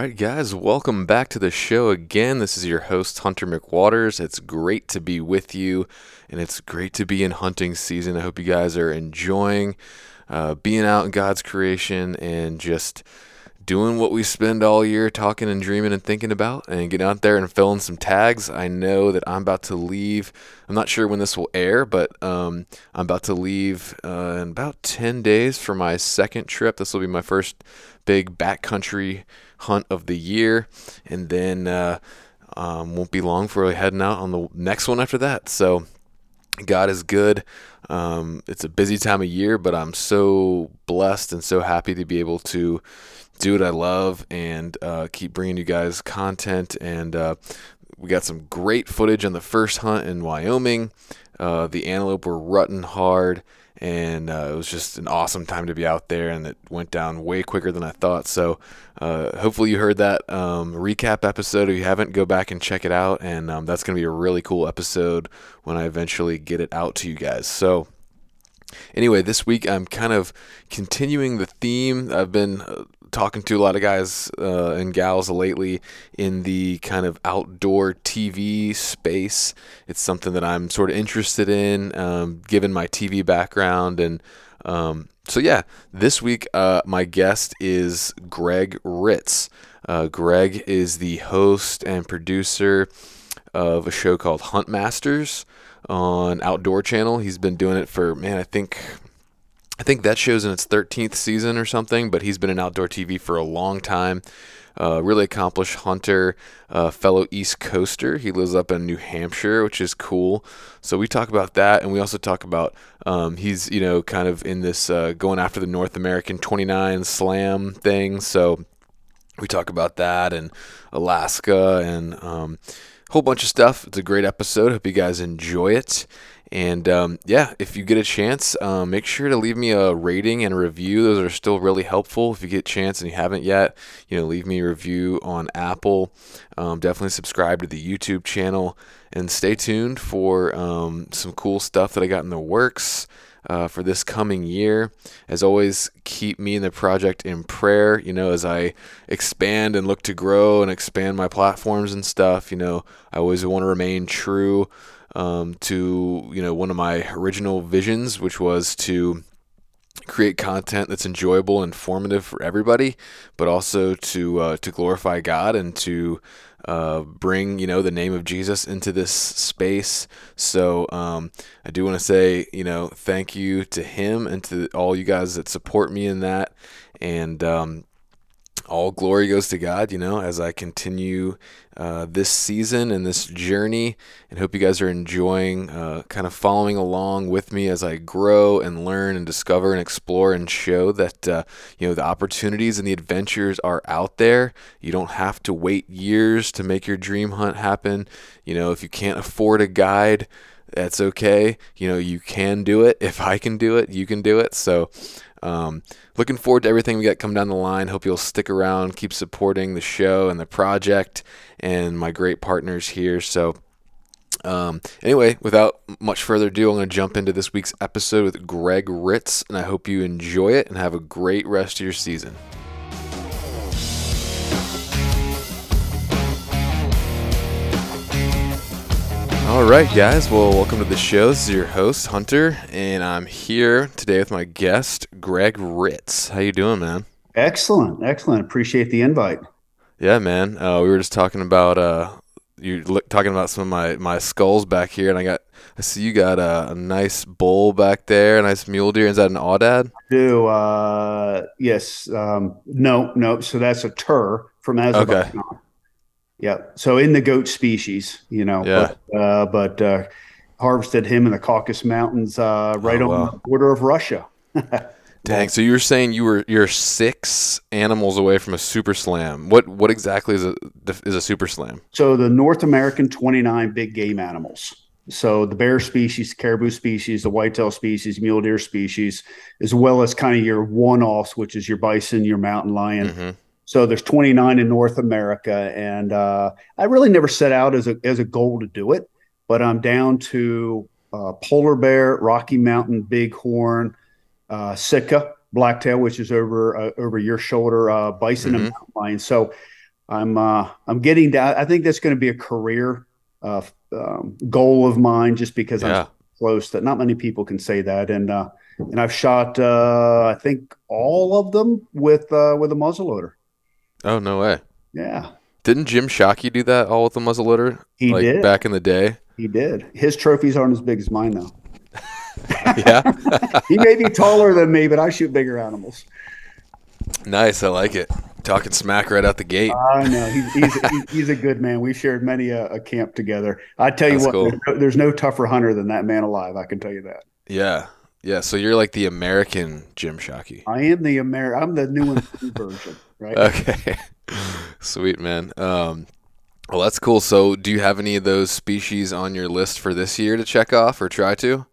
Right, guys, welcome back to the show again. This is your host, Hunter McWaters. It's great to be with you, and it's great to be in hunting season. I hope you guys are enjoying uh, being out in God's creation and just doing what we spend all year talking and dreaming and thinking about and getting out there and filling some tags. I know that I'm about to leave. I'm not sure when this will air, but um, I'm about to leave uh, in about 10 days for my second trip. This will be my first big backcountry hunt of the year, and then uh, um, won't be long for heading out on the next one after that. So God is good. Um, it's a busy time of year, but I'm so blessed and so happy to be able to do what I love and uh, keep bringing you guys content. And uh, we got some great footage on the first hunt in Wyoming. Uh, the antelope were rutting hard and uh, it was just an awesome time to be out there and it went down way quicker than i thought. So uh, hopefully you heard that um, recap episode. If you haven't go back and check it out. And um, that's going to be a really cool episode when i eventually get it out to you guys. So anyway this week i'm kind of continuing the theme. I've been uh, talking to a lot of guys uh, and gals lately in the kind of outdoor TV space. It's something that I'm sort of interested in, um, given my TV background. And um, so, yeah, this week uh, my guest is Gregg Ritz. Uh, Gregg is the host and producer of a show called Huntmasters on Outdoor Channel. He's been doing it for, man, I think I think that show's in its 13th season or something, but he's been in outdoor TV for a long time. Uh, really accomplished hunter, uh, fellow East Coaster. He lives up in New Hampshire, which is cool. So we talk about that, and we also talk about um, he's you know kind of in this uh, going after the North American 29 Slam thing. So we talk about that and Alaska and um, whole bunch of stuff. It's a great episode. Hope you guys enjoy it. And um, yeah, if you get a chance, uh, make sure to leave me a rating and a review. Those are still really helpful. If you get a chance and you haven't yet, you know, leave me a review on Apple. Um, definitely subscribe to the YouTube channel and stay tuned for um, some cool stuff that I got in the works. Uh, for this coming year. As always, keep me and the project in prayer. You know, as I expand and look to grow and expand my platforms and stuff, you know, I always want to remain true um, to you know one of my original visions, which was to create content that's enjoyable, and informative for everybody, but also to uh, to glorify God and to uh, bring you know the name of Jesus into this space. So um, I do want to say you know thank you to him and to all you guys that support me in that, and um, all glory goes to God, you know, as I continue uh, this season and this journey. And hope you guys are enjoying uh, kind of following along with me as I grow and learn and discover and explore and show that, uh, you know, the opportunities and the adventures are out there. You don't have to wait years to make your dream hunt happen. You know, if you can't afford a guide, that's okay. You know, you can do it. If I can do it, you can do it. So, um, looking forward to everything we got coming down the line. Hope you'll stick around, keep supporting the show and the project and my great partners here. So, um, anyway, without much further ado, I'm going to jump into this week's episode with Gregg Ritz, and I hope you enjoy it and have a great rest of your season. All right, guys. Well, welcome to the show. This is your host Hunter, and I'm here today with my guest Gregg Ritz. How you doing, man? Excellent, excellent. Appreciate the invite. Yeah, man. Uh, we were just talking about uh, you talking about some of my my skulls back here, and I got I see you got a, a nice bull back there, a nice mule deer. Is that an aoudad? I do uh, yes? Um, no, no. So that's a tur from Azerbaijan. Okay. Yeah. So in the goat species, you know, yeah. but, uh, but uh, harvested him in the Caucasus Mountains, uh, right oh, on wow. the border of Russia. Dang. So you were saying you were you're six animals away from a super slam. What what exactly is a is a super slam? So the North American 29 big game animals. So the bear species, caribou species, the whitetail species, mule deer species, as well as kind of your one-offs, which is your bison, your mountain lion. Mm-hmm so there's 29 in North America, and uh, I really never set out as a as a goal to do it, but I'm down to uh, polar bear, Rocky Mountain bighorn, uh, Sika, blacktail, which is over uh, over your shoulder, uh, bison mm-hmm. and mountain lion. So I'm uh, I'm getting down. I think that's going to be a career uh, um, goal of mine, just because yeah. I'm close. That not many people can say that, and uh, and I've shot uh, I think all of them with uh, with a muzzleloader. Oh no way! Yeah. Didn't Jim Shockey do that all with the muzzleloader? He like, did back in the day. He did. His trophies aren't as big as mine though. yeah. he may be taller than me, but I shoot bigger animals. Nice, I like it. Talking smack right out the gate. I know he's he's, he's a good man. We shared many a, a camp together. I tell you That's what, cool. there's, no, there's no tougher hunter than that man alive. I can tell you that. Yeah, yeah. So you're like the American Jim Shockey. I am the Amer. I'm the new and version, right? Okay, sweet man. Um, well, that's cool. So, do you have any of those species on your list for this year to check off or try to?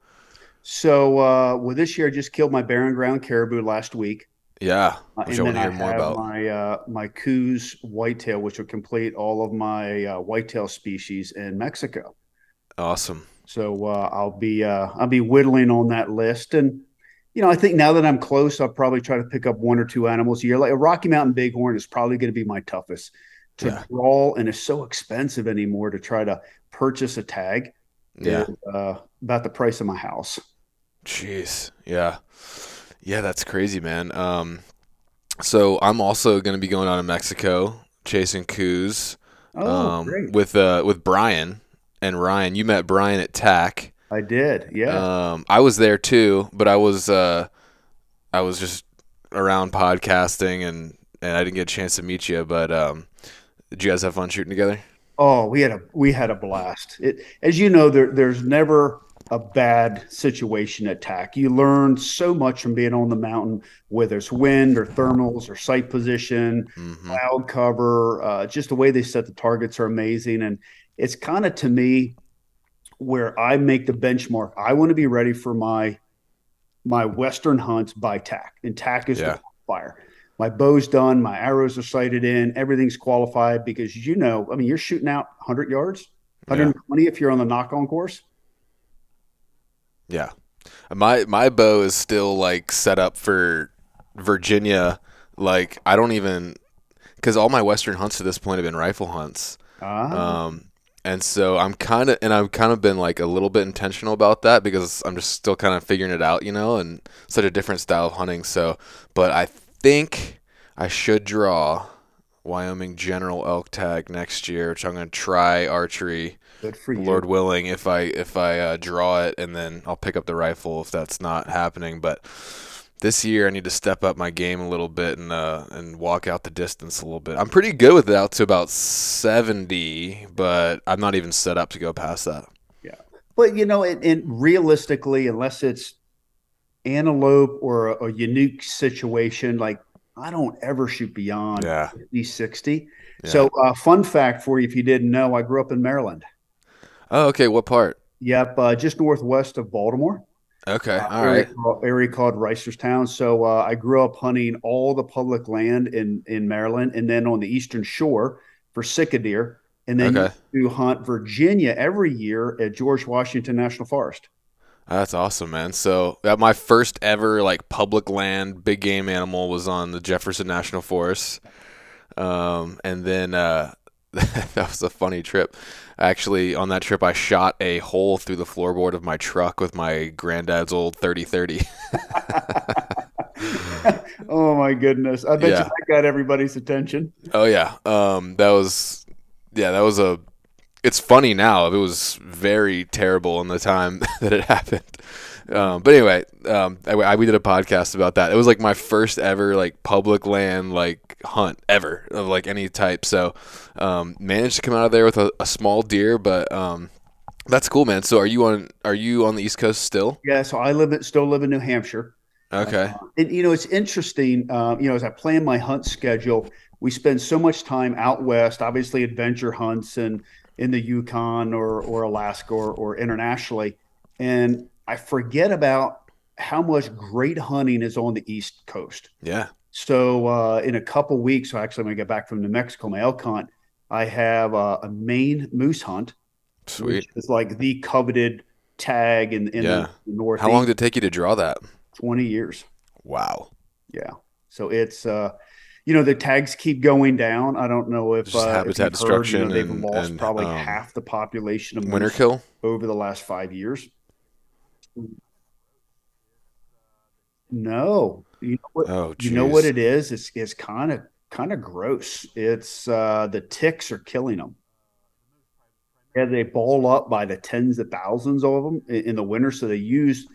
So, uh, well, this year I just killed my barren ground caribou last week. Yeah, uh, which and I want to hear more about. My uh, my Coues whitetail, which will complete all of my uh, whitetail species in Mexico. Awesome. So uh, I'll be uh, I'll be whittling on that list, and you know I think now that I'm close, I'll probably try to pick up one or two animals a year. Like a Rocky Mountain Bighorn is probably going to be my toughest to yeah. draw, and it's so expensive anymore to try to purchase a tag. Yeah, uh, about the price of my house. Jeez, yeah. Yeah, that's crazy, man. Um, so I'm also going to be going out to Mexico chasing Coues. oh, um, with uh, with Brian and Ryan. You met Brian at TAC. I did, yeah. Um, I was there too, but I was uh, I was just around podcasting and and I didn't get a chance to meet you. But um, did you guys have fun shooting together? Oh, we had a we had a blast. It, as you know, there there's never a bad situation at TAC. You learn so much from being on the mountain, whether it's wind or thermals or sight position, mm-hmm. cloud cover, uh, just the way they set the targets are amazing. And it's kind of to me where I make the benchmark. I want to be ready for my my western hunts by TAC, and TAC is yeah. the fire. My bow's done, my arrows are sighted in, everything's qualified because you know, I mean, you're shooting out 100 yards, 120 yeah. if you're on the knock on course. Yeah. My my bow is still like set up for Virginia. Like I don't even because all my western hunts to this point have been rifle hunts. Ah. Um, and so I'm kind of and I've kind of been like a little bit intentional about that because I'm just still kind of figuring it out, you know, and such a different style of hunting. So, but I think I should draw Wyoming General Elk Tag next year, which I'm going to try archery Good for you. Lord willing, if I if I uh, draw it, and then I'll pick up the rifle if that's not happening. But this year, I need to step up my game a little bit and uh, and walk out the distance a little bit. I'm pretty good with it out to about 70, but I'm not even set up to go past that. Yeah, but you know, and, and realistically, unless it's antelope or a, a, unique situation, like I don't ever shoot beyond yeah. 50, 60. Yeah. So, uh, fun fact for you, if you didn't know, I grew up in Maryland. Oh, okay. What part? Yep, uh, just northwest of Baltimore. Okay, uh, all area right. Called, area called Reisterstown. So uh, I grew up hunting all the public land in in Maryland, and then on the eastern shore for deer, and then okay. to hunt Virginia every year at George Washington National Forest. That's awesome, man. So that my first ever like public land big game animal was on the Jefferson National Forest, um, and then uh, that was a funny trip. Actually, on that trip, I shot a hole through the floorboard of my truck with my granddad's old 3030. oh my goodness! I bet yeah. you that got everybody's attention. Oh yeah, um, that was yeah, that was a. It's funny now. It was very terrible in the time that it happened. Um, but anyway, um, I, I, we did a podcast about that. It was like my first ever like public land like hunt ever of like any type. So um, managed to come out of there with a, a small deer, but um, that's cool, man. So are you on are you on the East Coast still? Yeah, so I live still live in New Hampshire. Okay. Uh, and you know it's interesting. Uh, you know, as I plan my hunt schedule, we spend so much time out west. Obviously, adventure hunts and in the Yukon or or Alaska or, or internationally, and I forget about how much great hunting is on the East Coast. Yeah. So uh, in a couple weeks, actually, when I get back from New Mexico, my elk hunt, I have uh, a Maine moose hunt. Sweet. It's like the coveted tag in, in yeah. the, north. How long did it take you to draw that? 20 years. Wow. Yeah. So it's uh, you know, the tags keep going down. I don't know if Just uh, habitat if heard, you know, destruction they've and- lost and, probably um, half the population of Winter moose kill. over the last five years. No, you know what? Oh, you know what it is? It's it's kind of kind of gross. It's uh, the ticks are killing them. Yeah, they ball up by the tens of thousands of them in, in the winter. So they use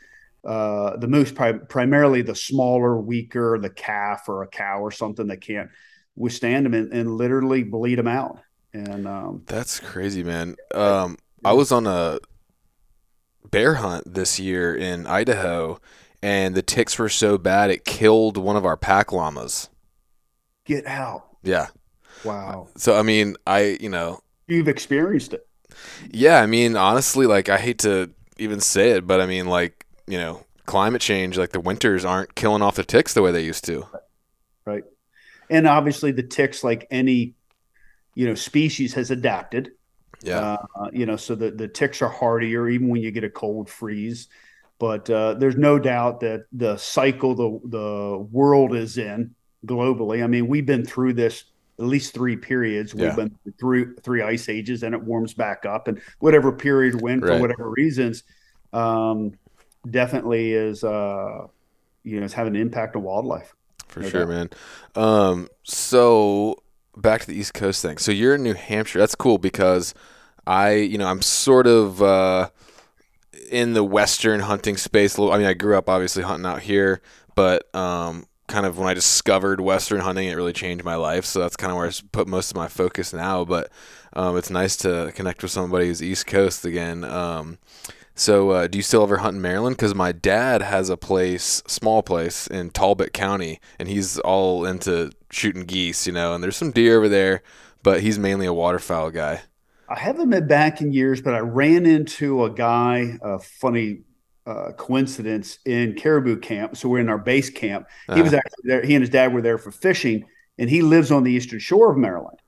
uh, the moose pri- primarily the smaller, weaker, the calf or a cow or something that can't withstand them and, and literally bleed them out. And um, That's crazy, man. Um, I was on a bear hunt this year in Idaho, and the ticks were so bad it killed one of our pack llamas. get out! Yeah. Wow, So I mean, I you know, you've experienced it. yeah. I mean, honestly, like I hate to even say it, but I mean, like you know, climate change, like the winters aren't killing off the ticks the way they used to. right? And obviously, the ticks, like any you know species, has adapted. Yeah. Uh, you know, so the the ticks are hardier even when you get a cold freeze. But uh, there's no doubt that the cycle the the world is in globally. I mean, we've been through this at least three periods. We've Yeah. been through three ice ages, and it warms back up. And whatever period when, for whatever reasons, um, definitely is uh, you know, it's having an impact on wildlife. For No sure, doubt. man. Um, so back to the East Coast thing. So you're in New Hampshire. That's cool because I, you know, I'm sort of uh, in the Western hunting space. I mean, I grew up obviously hunting out here, but um, kind of when I discovered Western hunting, it really changed my life. So that's kind of where I put most of my focus now. But um, it's nice to connect with somebody who's East Coast again. Um, so, uh, do you still ever hunt in Maryland? Because my dad has a place, small place in Talbot County, and he's all into shooting geese, you know. And there's some deer over there, but he's mainly a waterfowl guy. I haven't been back in years, but I ran into a guy, a funny uh, coincidence in caribou camp. So we're in our base camp. He was Uh-huh. actually there. He and his dad were there for fishing, and he lives on the eastern shore of Maryland,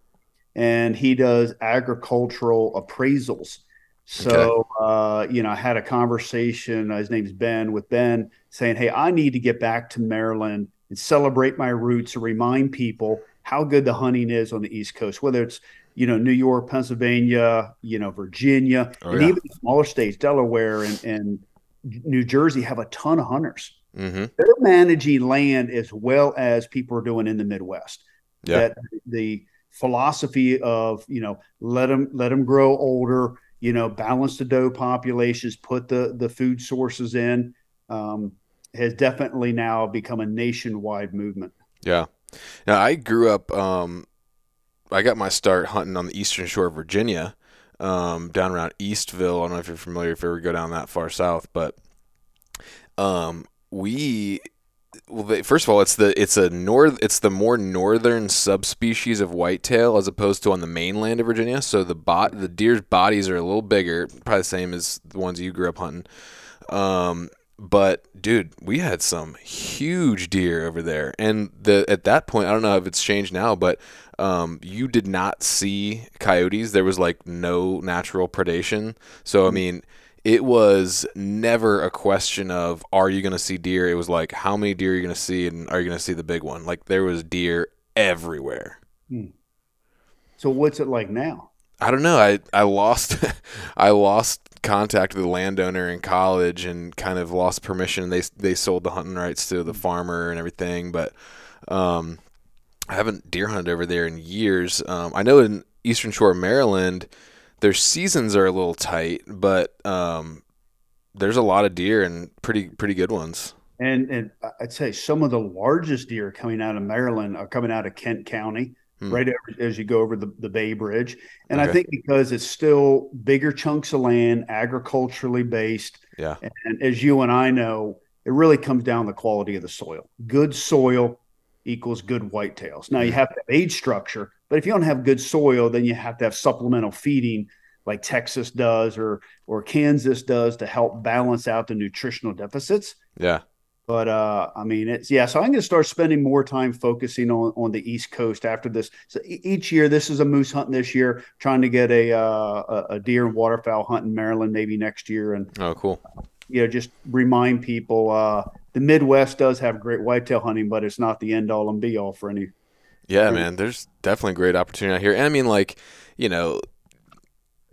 and he does agricultural appraisals. So, uh, you know, I had a conversation. uh, His name's Ben with Ben saying, Hey, I need to get back to Maryland and celebrate my roots and remind people how good the hunting is on the East Coast, whether it's, you know, New York, Pennsylvania, you know, Virginia, Oh, and yeah. even smaller states, Delaware and, and New Jersey have a ton of hunters. Mm-hmm. They're managing land as well as people are doing in the Midwest Yeah. that the philosophy of you know let them let them grow older you know balance the doe populations put the the food sources in um, has definitely now become a nationwide movement Yeah. Now I grew up. Um, I got my start hunting on the eastern shore of Virginia, um, down around Eastville. I don't know if you're familiar if you ever go down that far south, but um, we. Well, they, first of all, it's the it's a north it's the more northern subspecies of whitetail as opposed to on the mainland of Virginia. So the bot the deer's bodies are a little bigger, probably the same as the ones you grew up hunting. Um, but dude, we had some huge deer over there, and the at that point, I don't know if it's changed now, but um, you did not see coyotes. There was like no natural predation. So I mean, it was never a question of are you going to see deer. It was like how many deer are you going to see, and are you going to see the big one? Like there was deer everywhere. so what's it like now I don't know. I I lost I lost contact with the landowner in college and kind of lost permission. They they sold the hunting rights to the farmer and everything, but um, I haven't deer hunted over there in years. Um, I know in Eastern Shore, Maryland, their seasons are a little tight, but um, there's a lot of deer and pretty pretty good ones. and and i'd say some of the largest deer coming out of maryland are coming out of kent county Hmm. right as- as you go over the, the bay bridge and i think because it's still bigger chunks of land agriculturally based Yeah, And as you and I know, it really comes down to the quality of the soil. Good soil equals good whitetails. Now you have to have age structure, but if you don't have good soil, then you have to have supplemental feeding like Texas does or or Kansas does to help balance out the nutritional deficits. yeah, But uh, I mean, it's yeah. So I'm going to start spending more time focusing on on the East Coast after this. So each year, this is a moose hunt this year. Trying to get a uh, a- a deer and waterfowl hunt in Maryland maybe next year, and oh cool. you know, just remind people, uh, the Midwest does have great whitetail hunting, but it's not the end all and be all for any. Yeah, man, there's definitely great opportunity out here. And I mean, like, you know,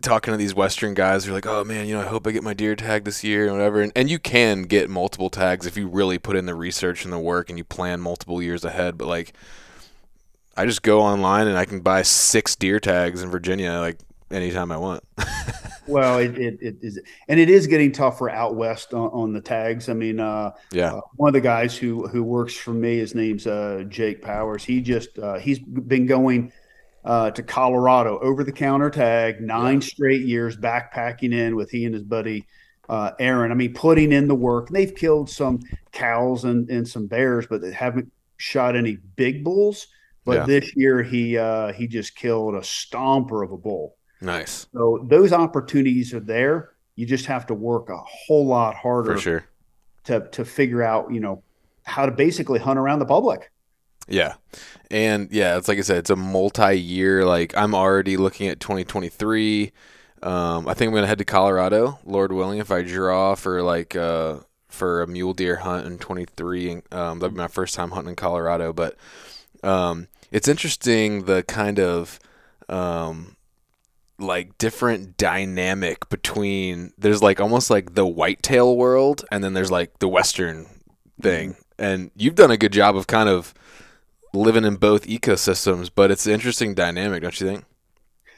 talking to these Western guys who are like, oh man, you know, I hope I get my deer tag this year and whatever. And, and you can get multiple tags if you really put in the research and the work and you plan multiple years ahead. But like, I just go online and I can buy six deer tags in Virginia like anytime I want. well, it, it, it is, and it is getting tougher out west on, on the tags. I mean, uh, yeah, uh, one of the guys who who works for me, his name's uh, Jake Powers. He just uh, he's been going uh, to Colorado over the counter tag nine straight years, backpacking in with he and his buddy uh, Aaron. I mean, putting in the work. They've killed some cows and, and some bears, but they haven't shot any big bulls. But yeah. this year he uh, he just killed a stomper of a bull. Nice. So those opportunities are there. You just have to work a whole lot harder for sure to to figure out you know how to basically hunt around the public. Yeah. And yeah, it's like I said, it's a multi year. Like I'm already looking at 2023. Um, I think I'm gonna head to Colorado, Lord willing, if I draw for like uh, for a mule deer hunt in 23. Um, that'll be my first time hunting in Colorado. But um, it's interesting the kind of um, like different dynamic between there's like almost like the whitetail world and then there's like the western thing. Mm-hmm. And you've done a good job of kind of living in both ecosystems, but it's an interesting dynamic, don't you think?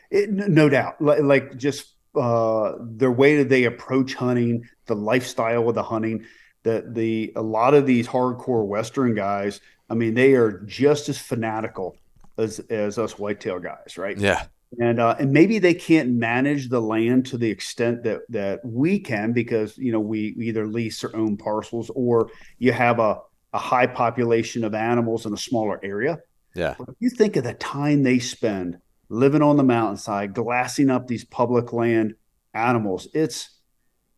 It, no doubt. Like, just uh, the way that they approach hunting, the lifestyle of the hunting, that the a lot of these hardcore Western guys, I mean, they are just as fanatical as as us whitetail guys, right? Yeah. And uh, and maybe they can't manage the land to the extent that that we can because you know we, we either lease or own parcels or you have a a high population of animals in a smaller area. Yeah. But if you think of the time they spend living on the mountainside, glassing up these public land animals, it's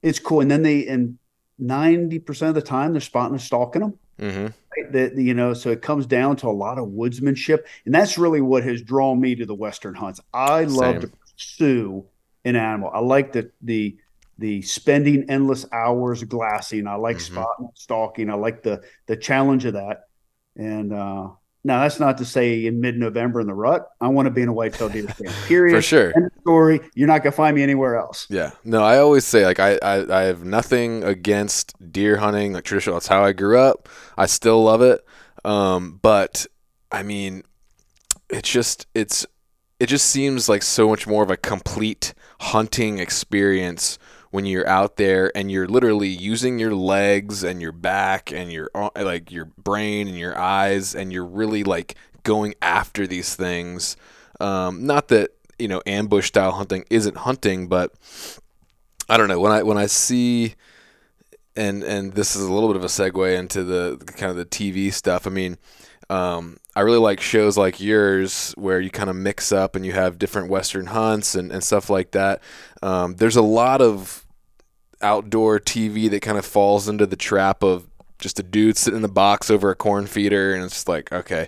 it's cool. And then they and ninety percent of the time they're spotting and stalking them. Mm-hmm. Right? That you know, so it comes down to a lot of woodsmanship, and that's really what has drawn me to the western hunts. I love Same. to pursue an animal. I like the the the spending endless hours glassing. I like mm-hmm. spotting, stalking. I like the the challenge of that. And uh, now that's not to say in mid November in the rut, I want to be in a whitetail deer stand. Period. For sure. End story. You're not gonna find me anywhere else. Yeah. No, I always say like I, I I have nothing against deer hunting, like traditional. That's how I grew up. I still love it. Um, but I mean, it's just it's it just seems like so much more of a complete hunting experience when you're out there and you're literally using your legs and your back and your uh, like your brain and your eyes and you're really like going after these things. Um, not that you know ambush style hunting isn't hunting, but I don't know when I when I see and and this is a little bit of a segue into the kind of the TV stuff. I mean, um, I really like shows like yours where you kind of mix up and you have different Western hunts and, and stuff like that. Um, there's a lot of outdoor TV that kind of falls into the trap of just a dude sitting in the box over a corn feeder, and it's just like, okay,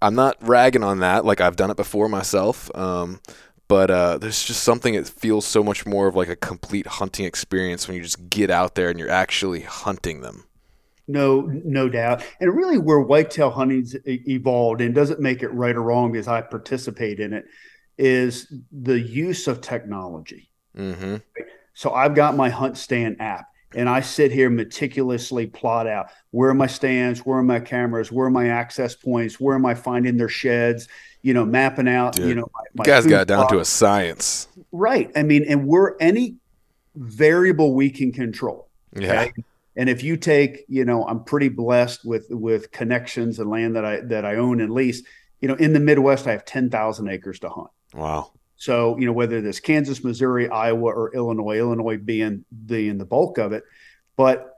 I'm not ragging on that. Like I've done it before myself. Um, but uh, there's just something that feels so much more of like a complete hunting experience when you just get out there and you're actually hunting them. No, no doubt. And really, where whitetail hunting's evolved and doesn't make it right or wrong because I participate in it is the use of technology. Mm-hmm. So I've got my HuntStand app and I sit here meticulously plot out where are my stands, where are my cameras, where are my access points, where am I finding their sheds, you know, mapping out, Dude, you know, my, my guys got down to a science. Right. I mean, and we're any variable we can control. Okay? Yeah. And if you take, you know, I'm pretty blessed with with connections and land that I that I own and lease. You know, in the Midwest, I have ten thousand acres to hunt. Wow. So, you know, whether it's Kansas, Missouri, Iowa, or Illinois, Illinois being the in the bulk of it, but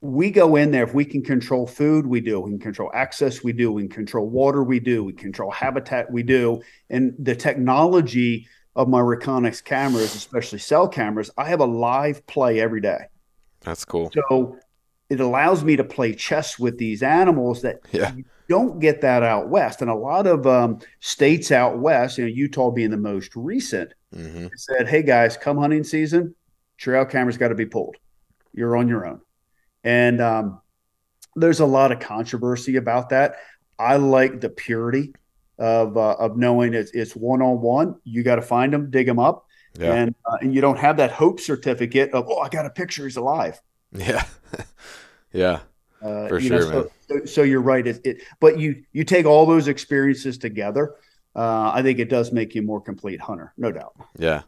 we go in there if we can control food, we do. We can control access, we do. We can control water, we do. We control habitat, we do. And the technology of my Reconyx cameras, especially cell cameras, I have a live play every day. That's cool. So it allows me to play chess with these animals that yeah don't get that out west. And a lot of um, states out west, you know, Utah being the most recent, mm-hmm. said, "Hey guys, come hunting season, trail cameras got to be pulled. You're on your own." And um, there's a lot of controversy about that. I like the purity of uh, of knowing it's it's one on one. You got to find them, dig them up, yeah. and uh, and you don't have that hope certificate of oh I got a picture he's alive. Yeah, yeah, uh, for sure, know, so, so, you're right. It, it, but you you take all those experiences together. Uh, I think it does make you a more complete hunter, no doubt. Yeah.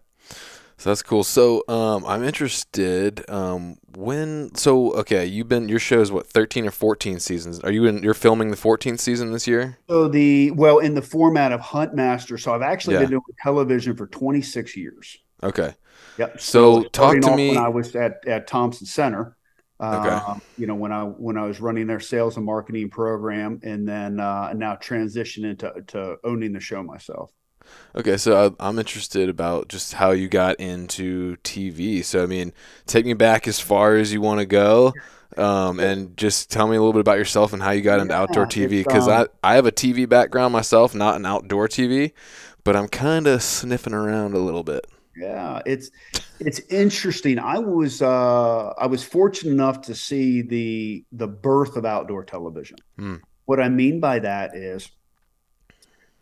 So that's cool. So um, I'm interested. Um, when so okay, you've been your show is what 13 or 14 seasons. Are you in? You're filming the 14th season this year. So the well in the format of Huntmaster. So I've actually yeah. been doing television for 26 years. Okay. Yep. So, so talk to me when I was at at Thompson Center. Okay. Uh, you know when I when I was running their sales and marketing program, and then uh, now transition into to owning the show myself. Okay, so I'm interested about just how you got into TV. So I mean, take me back as far as you want to go, um, and just tell me a little bit about yourself and how you got into yeah, outdoor TV. Because um, I I have a TV background myself, not an outdoor TV, but I'm kind of sniffing around a little bit. Yeah, it's it's interesting. I was uh, I was fortunate enough to see the the birth of outdoor television. Hmm. What I mean by that is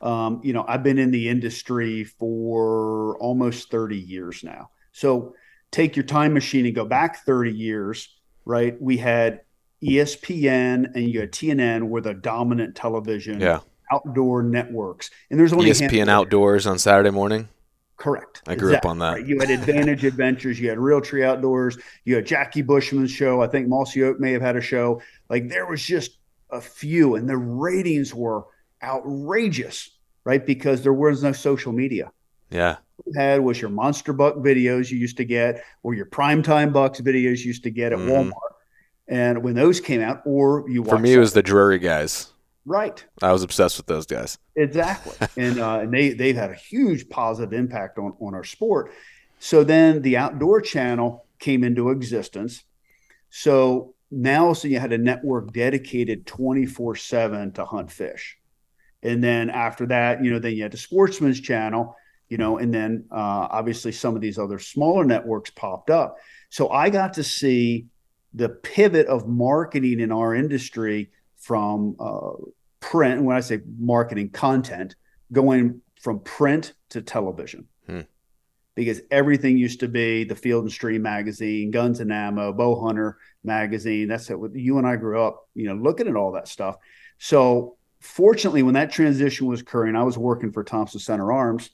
um, you know, I've been in the industry for almost 30 years now. So take your time machine and go back 30 years, right? We had ESPN and you had TNN were the dominant television yeah. outdoor networks. And there's only ESPN Outdoors on Saturday morning. Correct. I grew exactly. up on that. Right. You had Advantage Adventures, you had Realtree Outdoors, you had Jackie Bushman's show. I think Mossy Oak may have had a show. Like there was just a few, and the ratings were outrageous, right? Because there was no social media. Yeah. What you had was your monster buck videos you used to get, or your primetime bucks videos you used to get at mm. Walmart. And when those came out, or you for me, it was the Drury guys. Right. I was obsessed with those guys. Exactly. and uh, and they they've had a huge positive impact on on our sport. So then the outdoor channel came into existence. So now so you had a network dedicated 24/7 to hunt fish. And then after that, you know, then you had the Sportsman's Channel, you know, and then uh, obviously some of these other smaller networks popped up. So I got to see the pivot of marketing in our industry from uh, print. When I say marketing content, going from print to television. Hmm. Because everything used to be the Field and Stream magazine, Guns and Ammo, Bow Hunter magazine. That's it. You and I grew up, you know, looking at all that stuff. So fortunately, when that transition was occurring, I was working for Thompson Center Arms,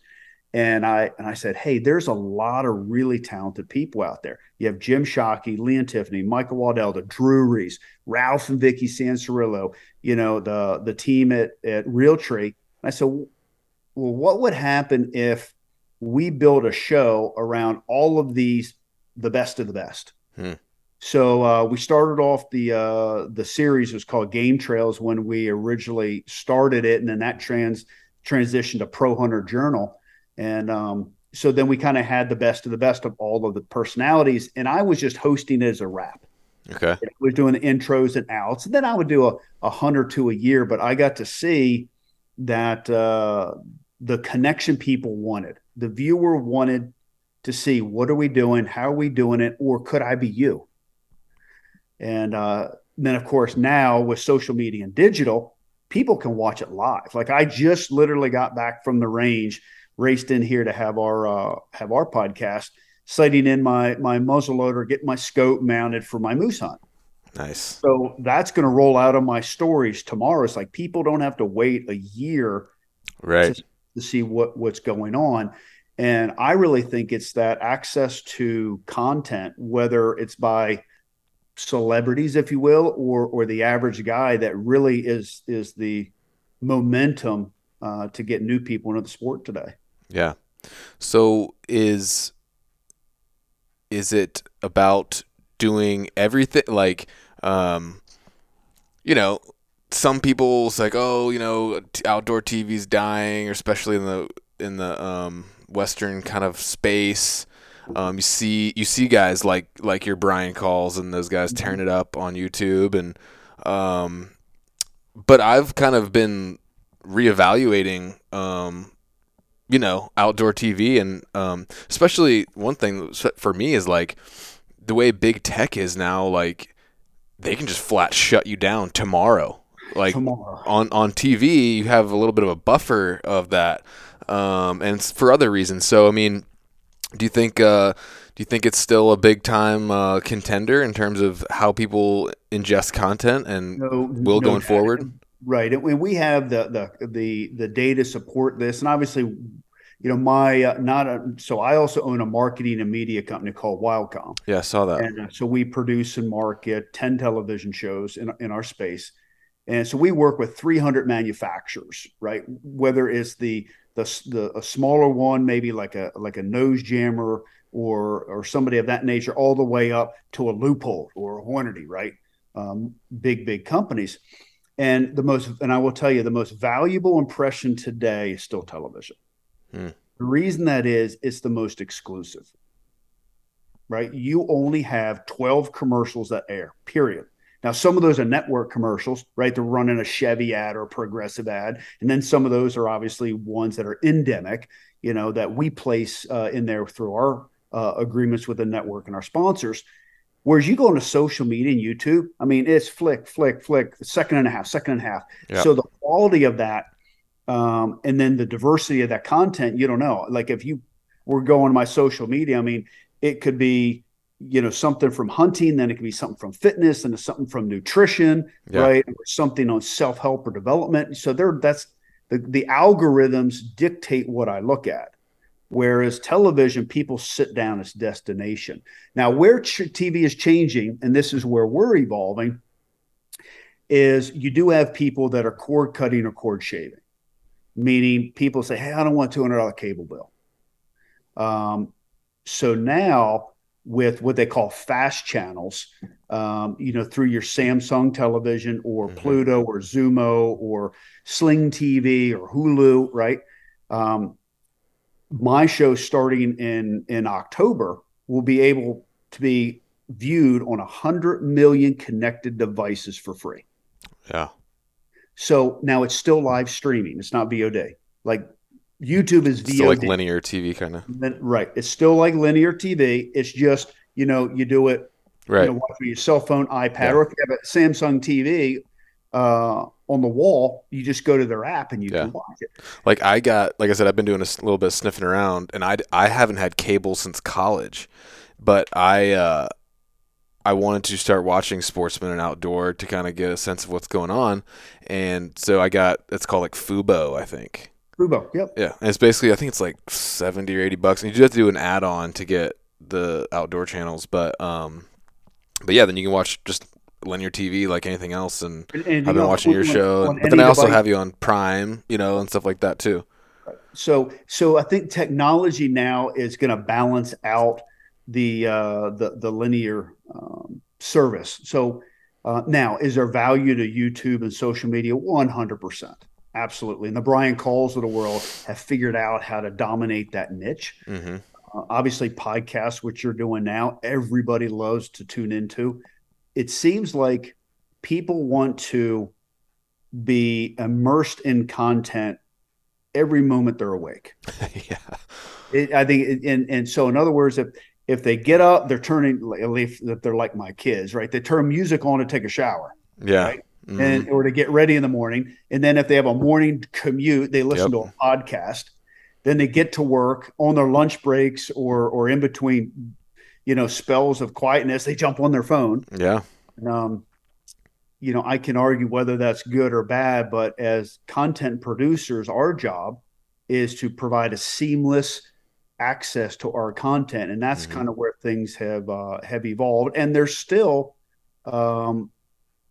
and I and I said, "Hey, there's a lot of really talented people out there. You have Jim Shockey, Leon Tiffany, Michael Waddell, the Drurys, Ralph and Vicki Cianciarulo, you know, the the team at at Realtree." And I said, "Well, what would happen if we build a show around all of these, the best of the best?" Hmm. So uh, we started off the uh, the series was called Game Trails when we originally started it, and then that trans transitioned to Pro Hunter Journal, and um, so then we kind of had the best of the best of all of the personalities, and I was just hosting it as a wrap. Okay, we was doing the intros and outs, and then I would do a a or two a year, but I got to see that uh, the connection people wanted, the viewer wanted to see what are we doing, how are we doing it, or could I be you? And uh, then, of course, now with social media and digital, people can watch it live. Like I just literally got back from the range, raced in here to have our uh, have our podcast, sighting in my my muzzle loader, getting my scope mounted for my moose hunt. Nice. So that's going to roll out on my stories tomorrow. It's like people don't have to wait a year, right, to, to see what what's going on. And I really think it's that access to content, whether it's by celebrities, if you will, or or the average guy that really is is the momentum uh, to get new people into the sport today. Yeah. So is is it about doing everything like um you know some people's like oh you know outdoor TV's dying especially in the in the um western kind of space um, you see you see guys like like your Brian calls and those guys tearing it up on YouTube and um, but I've kind of been reevaluating um, you know outdoor TV and um, especially one thing for me is like the way big tech is now like they can just flat shut you down tomorrow. Like tomorrow. on on TV, you have a little bit of a buffer of that, um, and it's for other reasons. So I mean, do you think uh, do you think it's still a big time uh, contender in terms of how people ingest content and No- will no going doubt. forward? Right, and we- we have the the the the data support this, and obviously, you know, my uh, not a, so I also own a marketing and media company called Wildcom, Yeah, I saw that. and uh, so we produce and market ten television shows in in our space, and so we work with three hundred manufacturers, right? Whether it's the the the a smaller one, maybe like a like a nose jammer or or somebody of that nature, all the way up to a Leupold or a Hornady, right? Um, big big companies. And the most, and I will tell you, the most valuable impression today is still television. Hmm. The reason that is, it's the most exclusive, right? You only have 12 commercials that air, period. Now, some of those are network commercials, right? They're running a Chevy ad or a progressive ad. And then some of those are obviously ones that are endemic, you know, that we place uh, in there through our uh, agreements with the network and our sponsors. Whereas you go into social media and YouTube, I mean, it's flick, flick, flick, second and a half, second and a half. Yeah. So the quality of that, um, and then the diversity of that content, you don't know. Like if you were going to my social media, I mean, it could be, you know, something from hunting, then it could be something from fitness, and something from nutrition, Yeah. right? Or something on self help or development. So there, that's the the algorithms dictate what I look at. Whereas television, people sit down as destination. Now, where TV is changing, and this is where we're evolving, is you do have people that are cord cutting or cord shaving, meaning people say, "Hey, I don't want two hundred dollar cable bill." Um, so now, with what they call fast channels, um, you know, through your Samsung television or Mhm. Pluto or Xumo or Sling TV or Hulu, right? Um, my show starting in in October will be able to be viewed on a hundred million connected devices for free. Yeah. So now it's still live streaming. It's not VOD. Like YouTube is VOD. Still like linear TV kind of. Right. It's still like linear TV. It's just, you know, you do it, Right. you know, watch your cell phone, iPad, Yeah. or if you have a Samsung TV uh, on the wall, you just go to their app and you Yeah. can watch it. Like I got, like I said, I've been doing a little bit of sniffing around, and I I haven't had cable since college, but I uh, I wanted to start watching Sportsman and Outdoor to kind of get a sense of what's going on, and so I got it's called like Fubo, I think. Fubo. Yep. Yeah, and it's basically I think it's like seventy or eighty bucks, and you do have to do an add-on to get the outdoor channels, but um, but yeah, then you can watch just linear TV like anything else, and And, and I've been watching your show, on but then I also have you on Prime, you know, and stuff like that too. So, so I think technology now is going to balance out the uh, the the linear um, service. So uh, now, is there value to YouTube and social media? One hundred percent, absolutely. And the Brian Calls of the world have figured out how to dominate that niche. hmm Uh, obviously, podcasts, which you're doing now, everybody loves to tune into. It seems like people want to be immersed in content every moment they're awake. yeah, It, I think, it, and and so in other words, if if they get up, they're turning. At least if they're like my kids, right? They turn music on to take a shower, yeah, Right. Mhm. and or to get ready in the morning. And then if they have a morning commute, they listen Yep. to a podcast. Then they get to work on their lunch breaks or or in between, you know, spells of quietness. They jump on their phone. yeah, Um, you know, I can argue whether that's good or bad, but as content producers, our job is to provide a seamless access to our content, and that's Mhm. kind of where things have uh, have evolved. And there's still um,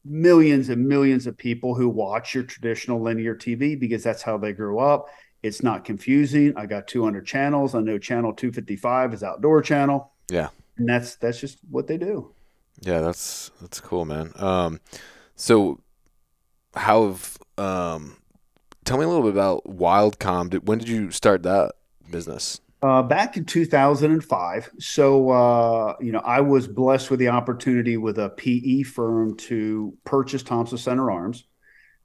millions and millions of people who watch your traditional linear TV because that's how they grew up. It's not confusing. I got 200 channels. I know channel 255 is outdoor channel. Yeah. And that's that's just what they do. yeah. That's that's cool, man. Um, so how have um, tell me a little bit about Wildcom. Did, when did you start that business? Uh, back in 2005. So, uh, you know, I was blessed with the opportunity with a PE firm to purchase Thompson Center Arms.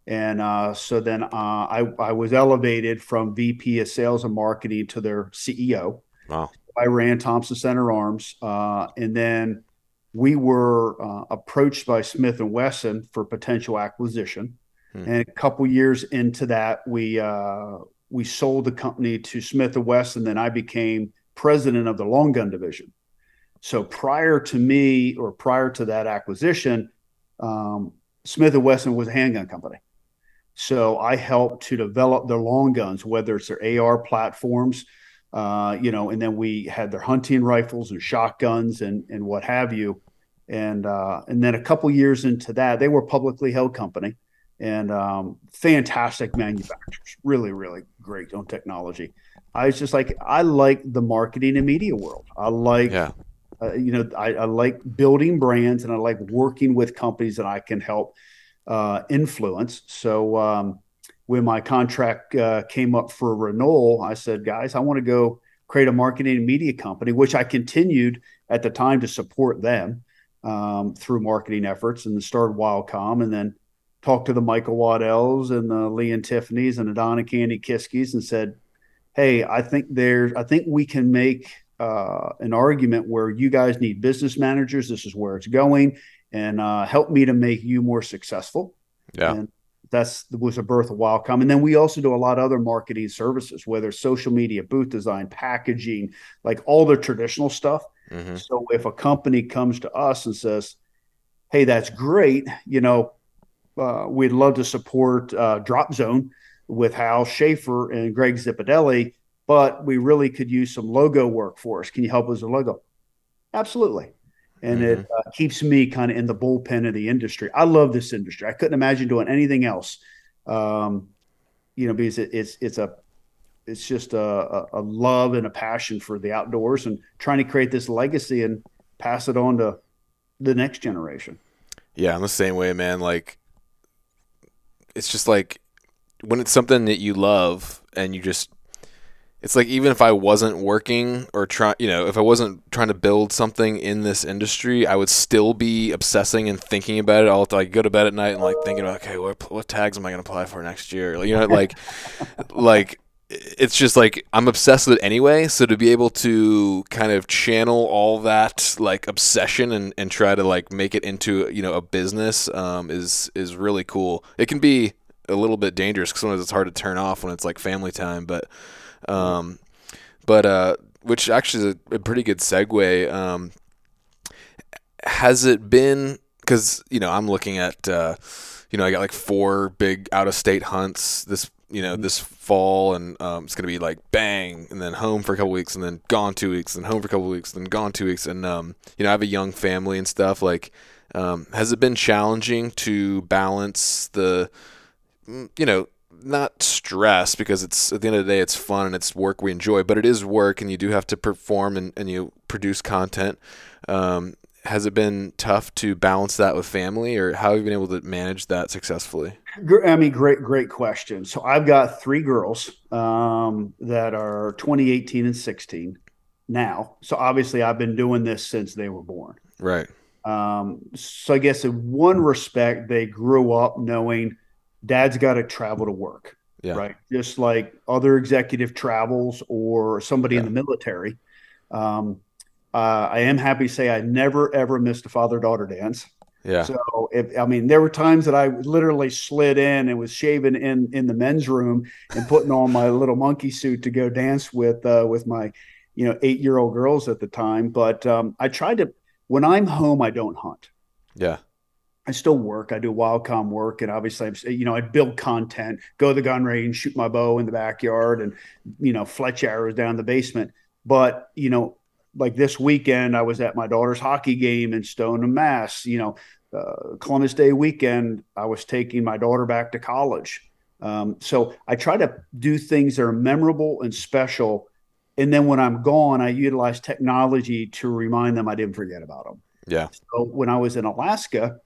And uh, so then uh, I, I was elevated from VP of sales and marketing to their CEO. Wow. I ran Thompson Center Arms. Uh, and then we were uh, approached by Smith and Wesson for potential acquisition, hmm. and a couple years into that, we uh, we sold the company to Smith and Wesson. Then I became president of the long gun division. So prior to me, or prior to that acquisition, um, Smith and Wesson was a handgun company. So I helped to develop their long guns, whether it's their AR platforms, uh, you know, and then we had their hunting rifles and shotguns and and what have you. And uh, and then a couple years into that, they were a publicly held company and um, fantastic manufacturers, really, really great on technology. I was just like, I like the marketing and media world. I like, yeah. uh, you know, I, I, like building brands and I like working with companies that I can help uh, influence. So um, when my contract uh, came up for renewal, I said, guys, I want to go create a marketing and media company, which I continued at the time to support them um, through marketing efforts and started Wildcom and then talked to the Michael Waddells and the Lee and Tiffany's and the Donna Kandi Kiskys and said, Hey, I think there's, I think we can make uh, an argument where you guys need business managers. This is where it's going and uh, help me to make you more successful. Yeah. And that's was a birth of Wildcom. And then we also do a lot of other marketing services, whether social media, booth design, packaging, like all the traditional stuff. Mm-hmm. So if a company comes to us and says, Hey, that's great, you know, uh, we'd love to support uh, Drop Zone with Hal Schaefer and Greg Zipadelli, but we really could use some logo work for us. Can you help us with a logo? Absolutely and mm-hmm. it uh, keeps me kind of in the bullpen of the industry. I love this industry. I couldn't imagine doing anything else. Um, you know, because it, it's it's a it's just a, a, love and a passion for the outdoors and trying to create this legacy and pass it on to the next generation. Yeah, I'm the same way, man. Like, it's just like when it's something that you love and you just it's like even if I wasn't working or trying, you know, if I wasn't trying to build something in this industry, I would still be obsessing and thinking about it. I'll like go to bed at night and like thinking about, okay, what what tags am I going to apply for next year? You know, like like it's just like I'm obsessed with it anyway. So to be able to kind of channel all that like obsession and, and try to like make it into you know a business um, is is really cool. It can be a little bit dangerous because sometimes it's hard to turn off when it's like family time, but um, but uh, which actually is a, a pretty good segue. Um, has it been because you know I'm looking at uh, you know I got like four big out of state hunts this you know this fall and um, it's gonna be like bang and then home for a couple weeks and then gone two weeks and home for a couple weeks and then gone two weeks and um, you know I have a young family and stuff like um, has it been challenging to balance the you know not stress because it's at the end of the day it's fun and it's work we enjoy, but it is work and you do have to perform and, and you produce content. Um, has it been tough to balance that with family or how have you been able to manage that successfully? I mean, great, great question. So I've got three girls um, that are 2018 and 16 now. So obviously I've been doing this since they were born. Right. Um, so I guess in one respect, they grew up knowing – dad's got to travel to work. Yeah. Right. Just like other executive travels or somebody yeah. in the military. Um, uh, I am happy to say I never ever missed a father daughter dance. Yeah. So if I mean there were times that I literally slid in and was shaving in in the men's room and putting on my little monkey suit to go dance with uh, with my you know eight year old girls at the time. But um, I tried to when I'm home I don't hunt. Yeah. I still work. I do Wildcom work, and obviously, I'm, you know, I build content, go to the gun range, shoot my bow in the backyard, and you know, fletch arrows down the basement. But you know, like this weekend, I was at my daughter's hockey game in Stoneham, Mass. You know, uh, Columbus Day weekend, I was taking my daughter back to college. Um, so I try to do things that are memorable and special, and then when I'm gone, I utilize technology to remind them I didn't forget about them. Yeah. So when I was in Alaska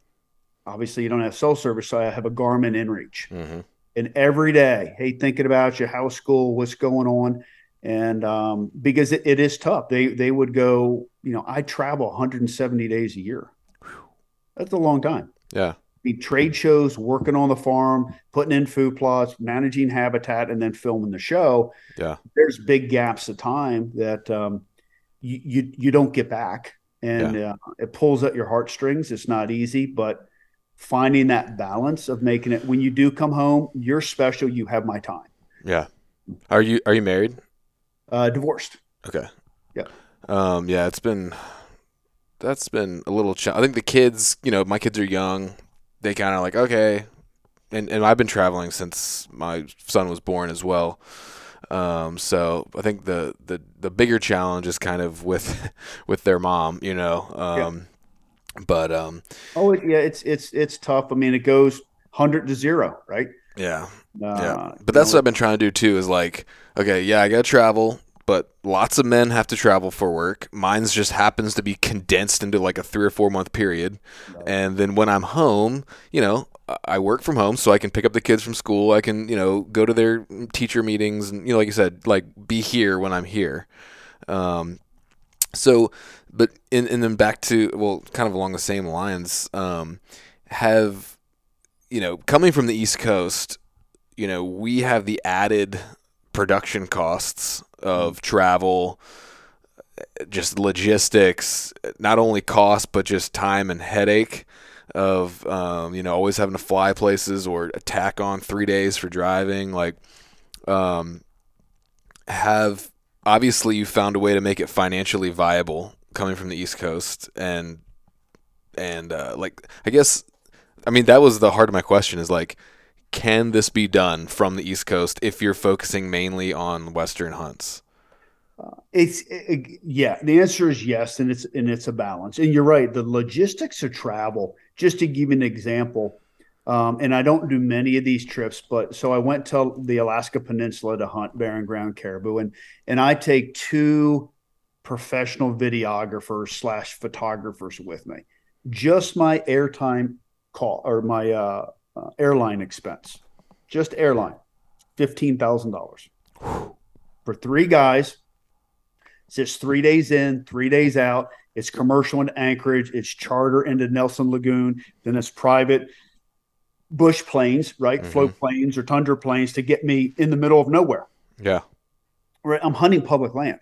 obviously you don't have cell service, so I have a Garmin InReach. Mm-hmm. And every day, hey, thinking about your house school, what's going on, and um, because it, it is tough. They they would go, you know, I travel 170 days a year. That's a long time. Yeah. Be trade shows, working on the farm, putting in food plots, managing habitat, and then filming the show. Yeah. There's big gaps of time that um, you, you you don't get back. and yeah. uh, it pulls at your heartstrings. It's not easy, but finding that balance of making it when you do come home, you're special. You have my time. Yeah. Are you are you married? Uh, divorced. Okay. Yeah. Um. Yeah. It's been that's been a little. Ch- I think the kids. You know, my kids are young. They kind of like okay, and and I've been traveling since my son was born as well. Um, so I think the, the, the bigger challenge is kind of with with their mom, you know. Um, yeah. But um, oh yeah, it's it's it's tough. I mean, it goes hundred to zero, right? Yeah, uh, yeah. But that's know, what I've been trying to do too. Is like, okay, yeah, I got to travel, but lots of men have to travel for work. Mine's just happens to be condensed into like a three or four month period, and then when I'm home, you know, I work from home, so I can pick up the kids from school. I can, you know, go to their teacher meetings, and you know, like you said, like be here when I'm here. Um, so, but in, and then back to well, kind of along the same lines. Um, have you know, coming from the East Coast, you know, we have the added production costs of travel, just logistics, not only cost but just time and headache of um, you know always having to fly places or attack on three days for driving like um, have obviously you found a way to make it financially viable coming from the east coast and and uh, like i guess i mean that was the heart of my question is like can this be done from the east coast if you're focusing mainly on western hunts it's it, yeah. The answer is yes, and it's and it's a balance. And you're right. The logistics of travel. Just to give an example, um, and I don't do many of these trips, but so I went to the Alaska Peninsula to hunt barren ground caribou, and and I take two professional videographers slash photographers with me. Just my airtime call or my uh, uh, airline expense, just airline, fifteen thousand dollars for three guys it's just three days in, three days out. It's commercial in Anchorage. It's charter into Nelson Lagoon. Then it's private bush planes, right? Mm-hmm. Float planes or tundra planes to get me in the middle of nowhere. Yeah. Right. I'm hunting public land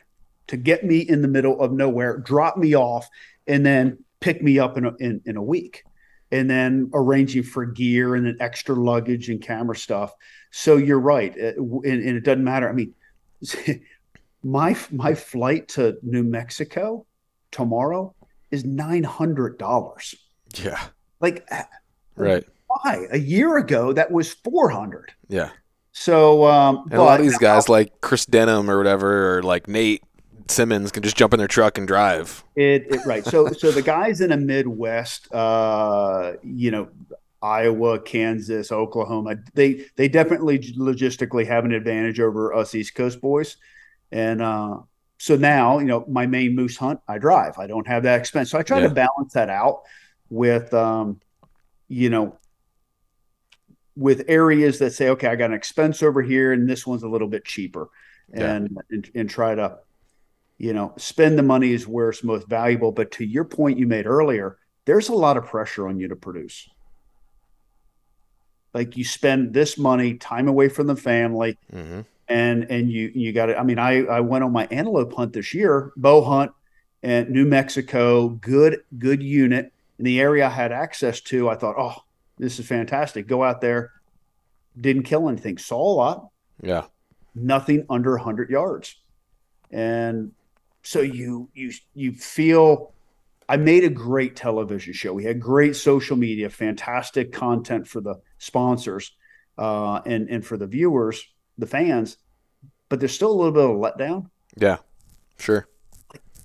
to get me in the middle of nowhere, drop me off, and then pick me up in a, in, in a week. And then arranging for gear and then extra luggage and camera stuff. So you're right. and, and it doesn't matter. I mean, my my flight to New Mexico tomorrow is nine hundred dollars. Yeah, like right. Why a year ago that was four hundred. Yeah. So um, and a lot of these guys like Chris Denham or whatever, or like Nate Simmons, can just jump in their truck and drive. It, it right. So so the guys in the Midwest, uh, you know, Iowa, Kansas, Oklahoma, they they definitely logistically have an advantage over us East Coast boys. And uh, so now, you know, my main moose hunt, I drive. I don't have that expense. So I try yeah. to balance that out with, um, you know, with areas that say, okay, I got an expense over here, and this one's a little bit cheaper, yeah. and, and and try to, you know, spend the money is where it's most valuable. But to your point you made earlier, there's a lot of pressure on you to produce. Like you spend this money, time away from the family. Mm-hmm and and you you got it. I mean, I I went on my antelope hunt this year, bow hunt, in New Mexico. Good good unit in the area I had access to. I thought, oh, this is fantastic. Go out there. Didn't kill anything. Saw a lot. Yeah. Nothing under 100 yards, and so you you you feel. I made a great television show. We had great social media, fantastic content for the sponsors, uh, and and for the viewers the fans, but there's still a little bit of a letdown. Yeah, sure.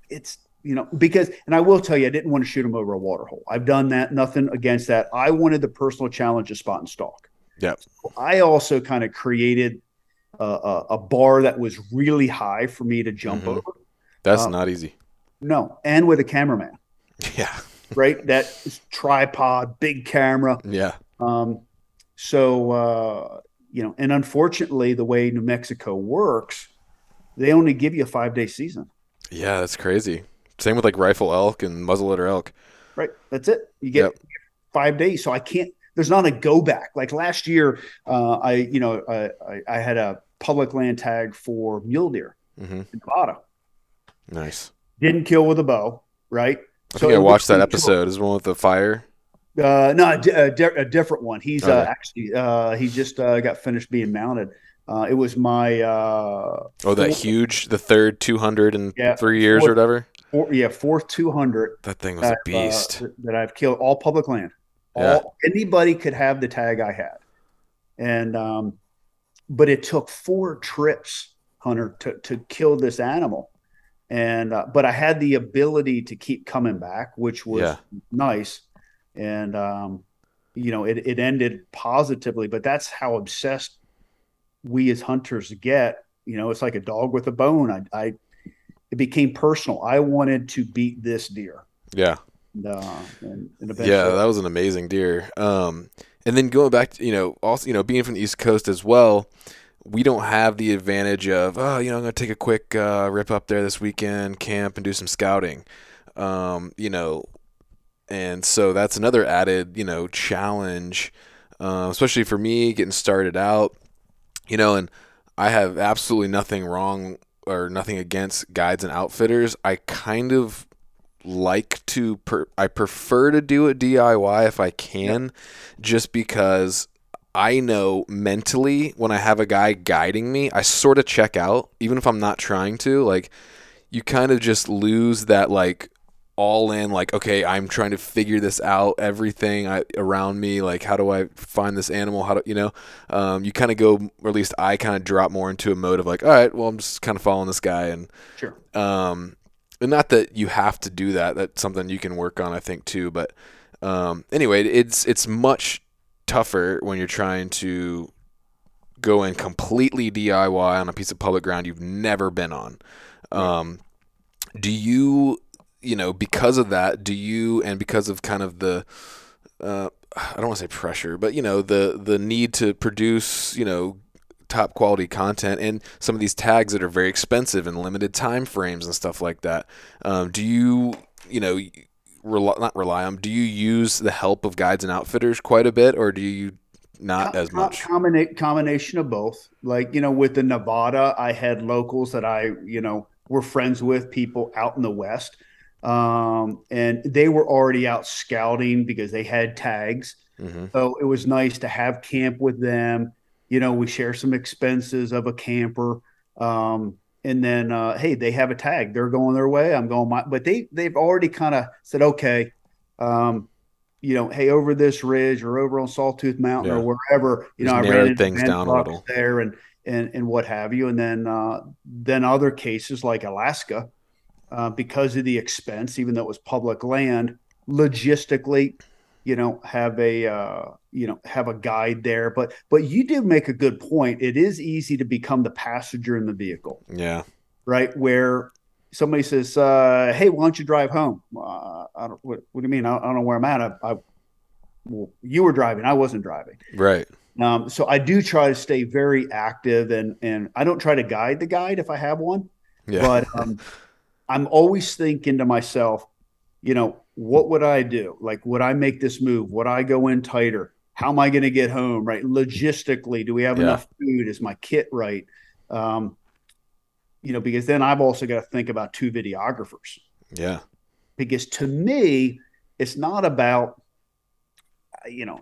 It's you know because, and I will tell you, I didn't want to shoot him over a water hole. I've done that. Nothing against that. I wanted the personal challenge of spot and stalk. Yeah. So I also kind of created a, a, a, bar that was really high for me to jump mm-hmm. over. That's um, not easy. No, and with a cameraman. Yeah. right. That tripod, big camera. Yeah. Um. So uh, you know, and unfortunately, the way New Mexico works, they only give you a five day season. Yeah, that's crazy. Same with like rifle elk and muzzleloader elk. Right. That's it. You get yep. five days. So I can't, there's not a go back. Like last year, uh, I, you know, I, I, had a public land tag for mule deer mm-hmm. in Nevada. Nice. Didn't kill with a bow. Right. I think I watched that episode. Is it one with the fire? Uh, no, a, a, a, different one. He's okay. uh, actually uh, he just uh, got finished being mounted. Uh, it was my uh, oh that fourth, huge the third two hundred in yeah, three years fourth, or whatever. Four, yeah, fourth two hundred. That thing was a beast. Uh, that I've killed all public land. All, yeah. Anybody could have the tag I had, and um, but it took four trips, Hunter, to to kill this animal and uh, but I had the ability to keep coming back, which was yeah. nice, and um, you know it it ended positively. But that's how obsessed we as hunters get. You know, it's like a dog with a bone. I, I it became personal. I wanted to beat this deer. Yeah. And, uh, and, and yeah, that was an amazing deer. Um, and then going back to you know also you know being from the East Coast as well we don't have the advantage of oh you know I'm gonna take a quick uh, rip up there this weekend camp and do some scouting um, you know and so that's another added you know challenge uh, especially for me getting started out you know and I have absolutely nothing wrong or nothing against guides and outfitters I kind of like to per- I prefer to do it DIY if I can yep. just because I know mentally when I have a guy guiding me, I sort of check out, even if I'm not trying to. Like, you kind of just lose that, like, all in, like, okay, I'm trying to figure this out, everything I, around me. Like, how do I find this animal? How do, you know, um, you kind of go, or at least I kind of drop more into a mode of, like, all right, well, I'm just kind of following this guy. And, sure. Um, and not that you have to do that. That's something you can work on, I think, too. But, um, anyway, it's, it's much tougher when you're trying to go in completely DIY on a piece of public ground you've never been on. Um, do you, you know, because of that, do you, and because of kind of the, uh, I don't want to say pressure, but you know, the the need to produce, you know, top quality content and some of these tags that are very expensive and limited time frames and stuff like that. Um, do you, you know, rely, not rely on. Do you use the help of guides and outfitters quite a bit, or do you not as much? Combina- combination of both. Like you know, with the Nevada, I had locals that I you know were friends with, people out in the West, um, and they were already out scouting because they had tags. Mm-hmm. So it was nice to have camp with them. You know, we share some expenses of a camper. Um, and then uh, hey, they have a tag. They're going their way. I'm going my. But they they've already kind of said, okay, um, you know, hey, over this ridge or over on Sawtooth Mountain yeah. or wherever, you Just know, I ran things down a little there and and and what have you. And then uh, then other cases like Alaska, uh, because of the expense, even though it was public land, logistically you know have a uh, you know have a guide there. But but you do make a good point. It is easy to become the passenger in the vehicle. Yeah. Right? Where somebody says uh, hey why don't you drive home? Uh, I don't, what, what, do you mean? I, I, don't know where i'm at. I, I well, you were driving. I wasn't driving. Right. Um, so i do try to stay very active and and i don't try to guide the guide if i have one. Yeah. but um, i'm always thinking to myself you know what would I do? Like, would I make this move? Would I go in tighter? How am I going to get home? Right. Logistically, do we have yeah. enough food? Is my kit right? Um, you know, because then I've also got to think about two videographers. Yeah. Because to me, it's not about, you know,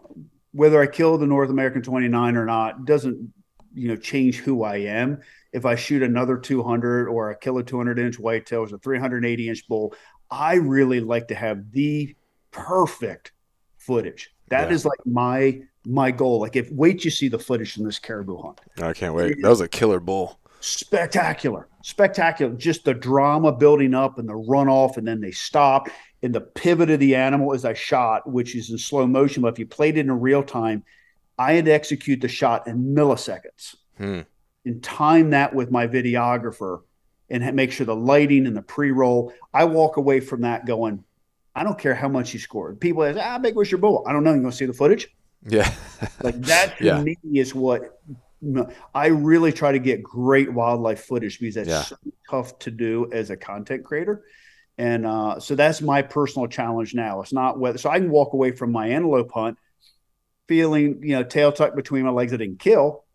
whether I kill the North American 29 or not doesn't, you know, change who I am. If I shoot another 200 or I kill a 200 inch whitetail or a 380 inch bull, I really like to have the perfect footage. That yeah. is like my my goal. Like if wait you see the footage from this caribou hunt. I can't wait. That was a killer bull. Spectacular. Spectacular. Just the drama building up and the runoff and then they stop and the pivot of the animal as I shot, which is in slow motion. But if you played it in real time, I had to execute the shot in milliseconds hmm. and time that with my videographer and make sure the lighting and the pre-roll. I walk away from that going, I don't care how much you scored. People ask, ah, how big was your bull? I don't know. You gonna see the footage? Yeah. like that to yeah. me is what I really try to get great wildlife footage because that's yeah. so tough to do as a content creator. And uh, so that's my personal challenge now. It's not whether so I can walk away from my antelope hunt feeling, you know, tail tucked between my legs I didn't kill,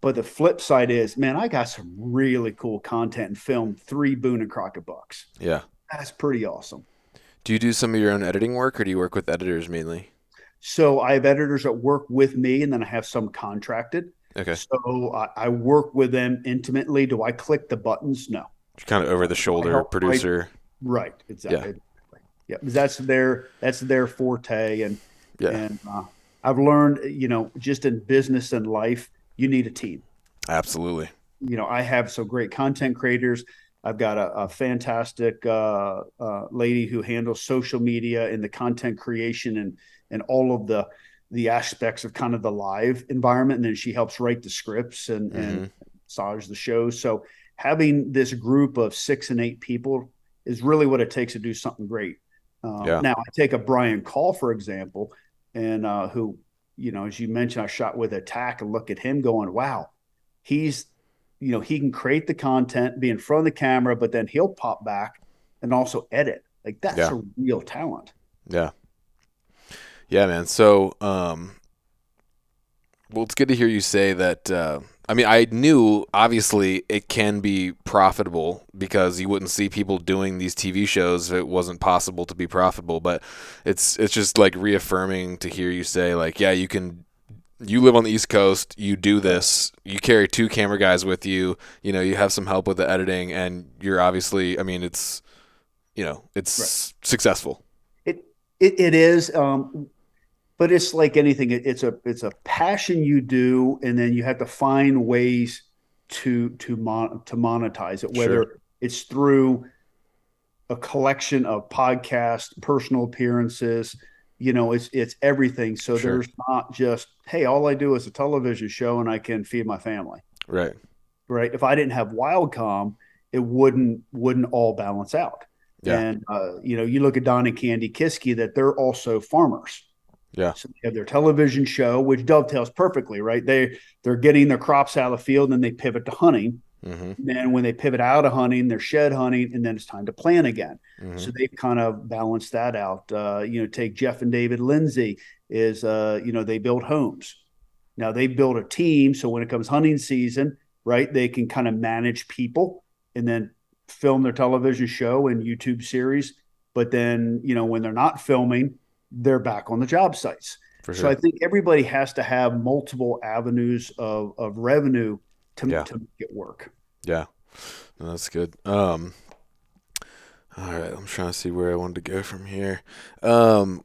but the flip side is, man, I got some really cool content and film three Boone and Crockett bucks. Yeah. That's pretty awesome. Do you do some of your own editing work, or do you work with editors mainly? So I have editors that work with me, and then I have some contracted. Okay. So I, I work with them intimately. Do I click the buttons? No. kind of over the shoulder producer. Right. Exactly. Yeah. because That's their that's their forte, and Yeah, and uh, I've learned, you know, just in business and life, you need a team. absolutely. You know, I have some great content creators. I've got a, a fantastic uh, uh, lady who handles social media and the content creation and and all of the the aspects of kind of the live environment. And then she helps write the scripts and and massage the shows. So having this group of six and eight people is really what it takes to do something great. Um, Yeah. Now, I take a Brian Call for example, and uh, who you know, as you mentioned, I shot with Attack and look at him going, wow, he's you know he can create the content, be in front of the camera, but then he'll pop back and also edit. Like that's Yeah. a real talent. Yeah. Yeah, man. So, um, well, it's good to hear you say that. Uh, I mean, I knew obviously it can be profitable because you wouldn't see people doing these TV shows if it wasn't possible to be profitable. But it's it's just like reaffirming to hear you say like, yeah, you can. You live on the East Coast. You do this. You carry two camera guys with you. You know, you have some help with the editing, and you're obviously. I mean, it's, you know, it's successful. It it, it is, um, but it's like anything. It, it's a it's a passion you do, and then you have to find ways to to mon- to monetize it. Whether Sure. it's through a collection of podcasts, personal appearances, you know, it's it's everything. So Sure. there's not just hey, all I do is a television show and I can feed my family. Right. Right? If I didn't have Wildcom, it wouldn't wouldn't all balance out. Yeah. And uh, you know, you look at Don and Kandi Kisky, that they're also farmers. Yeah. So they have their television show, which dovetails perfectly, right? They they're getting their crops out of the field, and then they pivot to hunting. hmm Then when they pivot out of hunting, they're shed hunting, and then it's time to plan again. hmm So they've kind of balanced that out. Uh, you know, take Jeff and David Lindsay is, uh, you know, they build homes. Now they build a team, so when it comes hunting season, right, they can kind of manage people and then film their television show and YouTube series. But then, you know, when they're not filming, they're back on the job sites. For So. I think everybody has to have multiple avenues of, of revenue to, Yeah. to make it work. Yeah, No, that's good. Um, all right, I'm trying to see where I wanted to go from here. Um,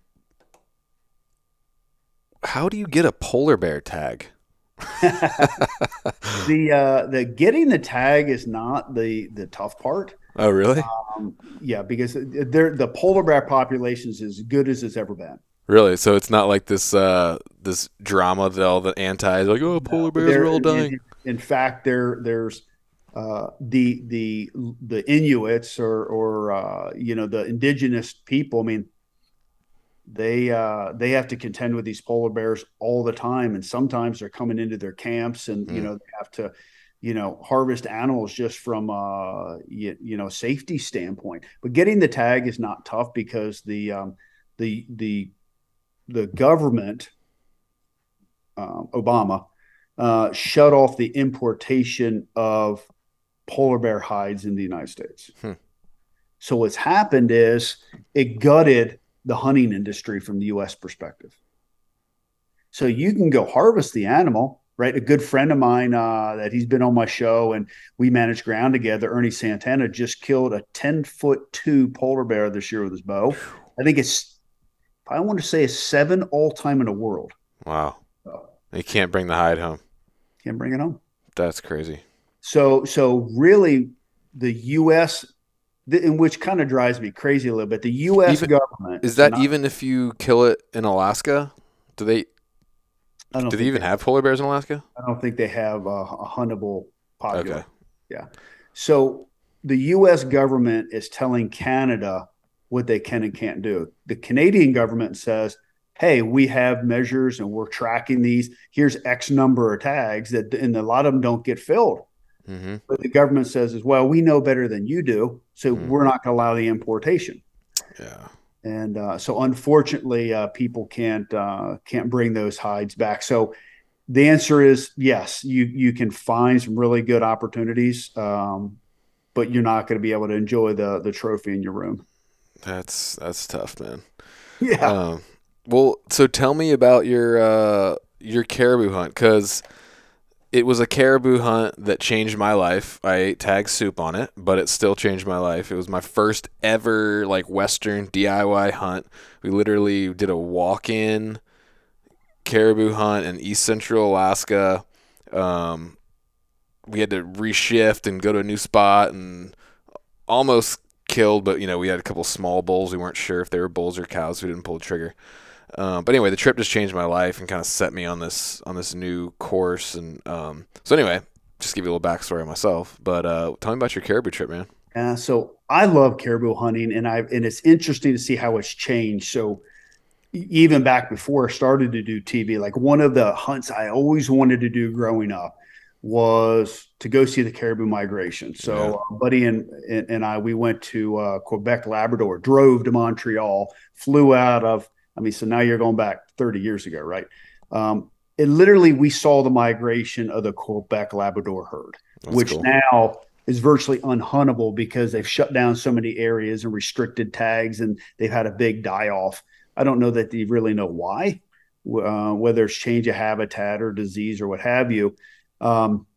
how do you get a polar bear tag? the uh the getting the tag is not the the tough part Oh, really? um yeah because they're the polar bear population is as good as it's ever been Really? So it's not like this uh this drama that all the antis like, oh, polar bears are all in- dying. in, fact there there's uh the the the inuits or or uh you know the indigenous people i mean they uh they have to contend with these polar bears all the time and sometimes they're coming into their camps and you Mm. know they have to you know harvest animals just from uh you, you know safety standpoint but getting the tag is not tough because the um the the the government um, obama uh shut off the importation of polar bear hides in the united states Hmm. so what's happened is it gutted the hunting industry from the US perspective. So you can go harvest the animal, right? A good friend of mine uh, that he's been on my show and we managed ground together, Ernie Santana, just killed a 10 foot two polar bear this year with his bow. I think it's, I want to say, it's seven all time in the world. Wow. So You can't bring the hide home. can't bring it home. That's crazy. So, so really, the U.S. in which kind of drives me crazy a little bit. The U.S. Even- government Is that not- even if you kill it in Alaska? Do they I don't do they even have polar bears in Alaska? I don't think they have a, a huntable population. Okay. Yeah. So the U.S. government is telling Canada what they can and can't do. The Canadian government says, "Hey, we have measures and we're tracking these. Here's X number of tags that, and a lot of them don't get filled." hmm But the government says, "As well, we know better than you do, so Mhm. we're not going to allow the importation." Yeah. And uh, so unfortunately, uh, people can't uh, can't bring those hides back. So the answer is yes. You you can find some really good opportunities, um, but you're not going to be able to enjoy the the trophy in your room. That's that's tough, man. Yeah. Um, well, so tell me about your uh, your caribou hunt because it was a caribou hunt that changed my life. I ate tag soup on it, but it still changed my life. It was my first ever like Western DIY hunt. We literally did a walk-in caribou hunt in East Central Alaska. Um, we had to reshift and go to a new spot and almost killed, but you know we had a couple small bulls. We weren't sure if they were bulls or cows. We didn't pull the trigger. Um, but anyway, the trip just changed my life and kind of set me on this on this new course. And um, so anyway, just give you a little backstory on myself. But uh, tell me about your caribou trip, man. Uh, so I love caribou hunting, and I and it's interesting to see how it's changed. So even back before I started to do TV, like one of the hunts I always wanted to do growing up was to go see the caribou migration. So, yeah. uh, buddy and, and, and I we went to uh, Quebec, Labrador, drove to Montreal, flew out of. I mean, so now you're going back 30 years ago, right? Um, and literally, we saw the migration of the Quebec Labrador herd, That's which cool. now is virtually unhuntable because they've shut down so many areas and restricted tags, and they've had a big die off. I don't know that they really know why, uh, whether it's change of habitat or disease or what have you. Um,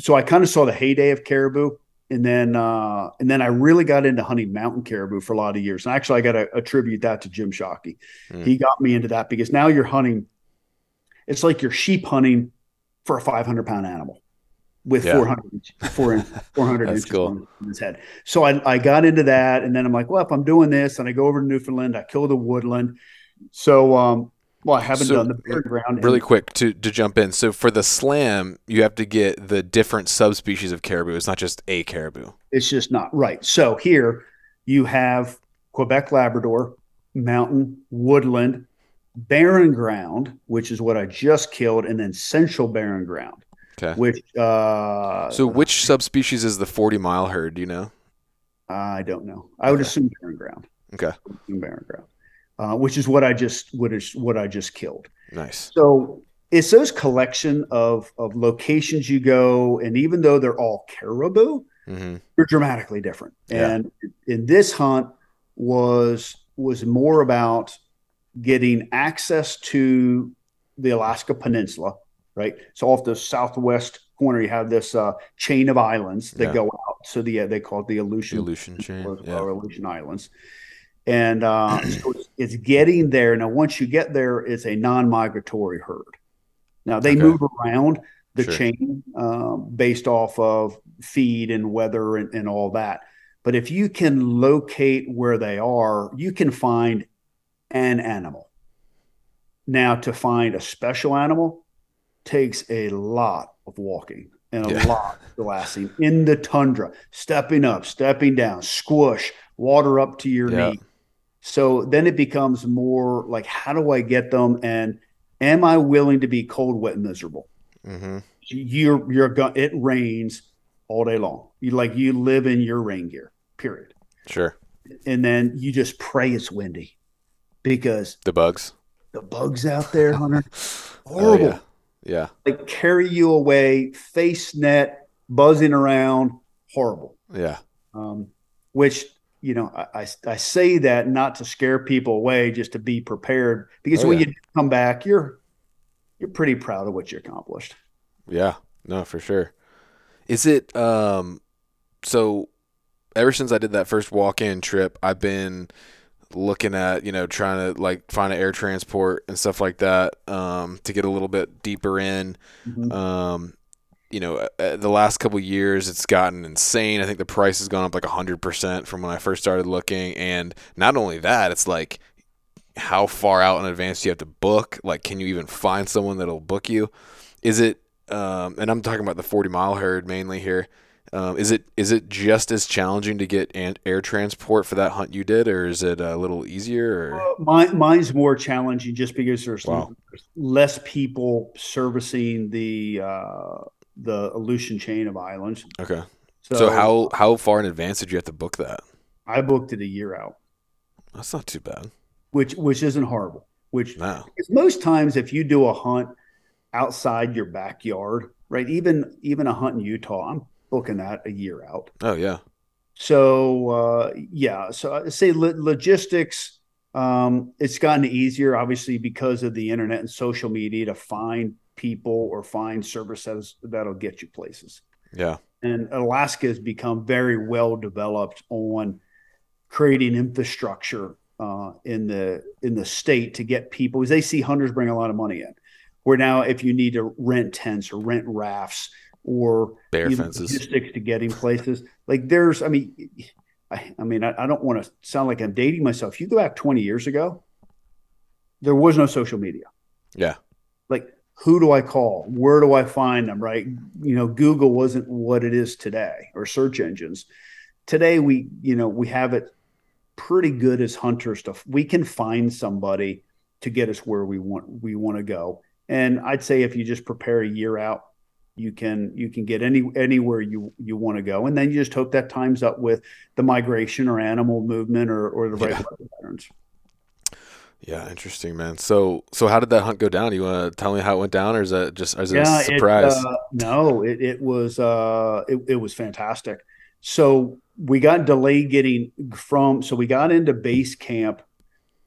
so I kind of saw the heyday of caribou, and then uh, and then I really got into hunting mountain caribou for a lot of years. And actually, I got to attribute that to Jim Shockey. Mm. He got me into that because now you're hunting. It's like you're sheep hunting for a 500 pound animal with yeah. 400, 400, 400 inches cool. on his head. So I, I got into that. And then I'm like, well, if I'm doing this and I go over to Newfoundland, I kill the woodland. So, um, well, I haven't so, done the barren ground. Really quick to, to jump in. So for the slam, you have to get the different subspecies of caribou. It's not just a caribou. It's just not right. So here you have Quebec Labrador, mountain, woodland, barren ground, which is what I just killed, and then central barren ground. Okay. Which uh, so which subspecies is the forty mile herd? Do you know? I don't know. I would assume barren ground. Okay. Barren ground, uh, which is what I just what is what I just killed. Nice. So it's those collection of of locations you go, and even though they're all caribou, mm-hmm. they're dramatically different. Yeah. And in this hunt was was more about getting access to the Alaska Peninsula right? So off the southwest corner, you have this uh, chain of islands that yeah. go out. So the uh, they call it the Aleutian, the Aleutian chain, or, yeah. or Aleutian Islands. And uh, so it's, it's, getting there. Now, once you get there, it's a non-migratory herd. Now they okay. move around the sure. chain um, based off of feed and weather and, and all that. But if you can locate where they are, you can find an animal. Now, to find a special animal, takes a lot of walking and a yeah. lot of glassing in the tundra, stepping up, stepping down, squish, water up to your yeah. knee. So then it becomes more like, how do I get them? And am I willing to be cold, wet, and miserable? Mm-hmm. You're you're going. It rains all day long. You like you live in your rain gear. Period. Sure. And then you just pray it's windy because the bugs, the bugs out there, Hunter, horrible. Oh, yeah. Yeah. Like carry you away, face net, buzzing around, horrible. Yeah. Um, which, you know, I, I, I, say that not to scare people away, just to be prepared because oh, when yeah. you come back, you're, you're pretty proud of what you accomplished. Yeah. No, for sure. Is it, um, so ever since I did that first walk in trip, I've been, looking at you know trying to like find an air transport and stuff like that um, to get a little bit deeper in. Mm-hmm. Um, you know, uh, uh, the last couple years it's gotten insane. I think the price has gone up like hundred percent from when I first started looking. And not only that, it's like how far out in advance do you have to book? Like, can you even find someone that'll book you? Is it? Um, and I'm talking about the 40 mile herd mainly here. Um, is it is it just as challenging to get an- air transport for that hunt you did, or is it a little easier? Or? mine, mine's more challenging just because there's wow. less people servicing the uh, the Aleutian chain of islands. Okay. So, so, how how far in advance did you have to book that? I booked it a year out. That's not too bad. Which which isn't horrible. Which no. most times if you do a hunt outside your backyard, right? Even even a hunt in Utah, I'm booking that a year out. Oh yeah. So uh, yeah, so I say lo- logistics. Um, it's gotten easier, obviously, because of the internet and social media to find people or find services that'll get you places. Yeah. And Alaska has become very well developed on creating infrastructure uh, in the in the state to get people because they see hunters bring a lot of money in. Where now, if you need to rent tents or rent rafts or bear fences logistics to getting places, like there's, I mean, I, I mean, I, I don't want to sound like I'm dating myself. You go back 20 years ago, there was no social media. Yeah. Like, who do I call? Where do I find them? Right? You know, Google wasn't what it is today, or search engines. Today, we, you know, we have it pretty good as hunters stuff. We can find somebody to get us where we want we want to go. And I'd say if you just prepare a year out, you can you can get any anywhere you you want to go. And then you just hope that times up with the migration or animal movement or or the right Yeah. weather patterns. Yeah, interesting, man. So, so how did that hunt go down? You want to tell me how it went down, or is that just is it Yeah, a it, surprise? uh, no, it it was uh it, it was fantastic. So we got delayed getting from so we got into base camp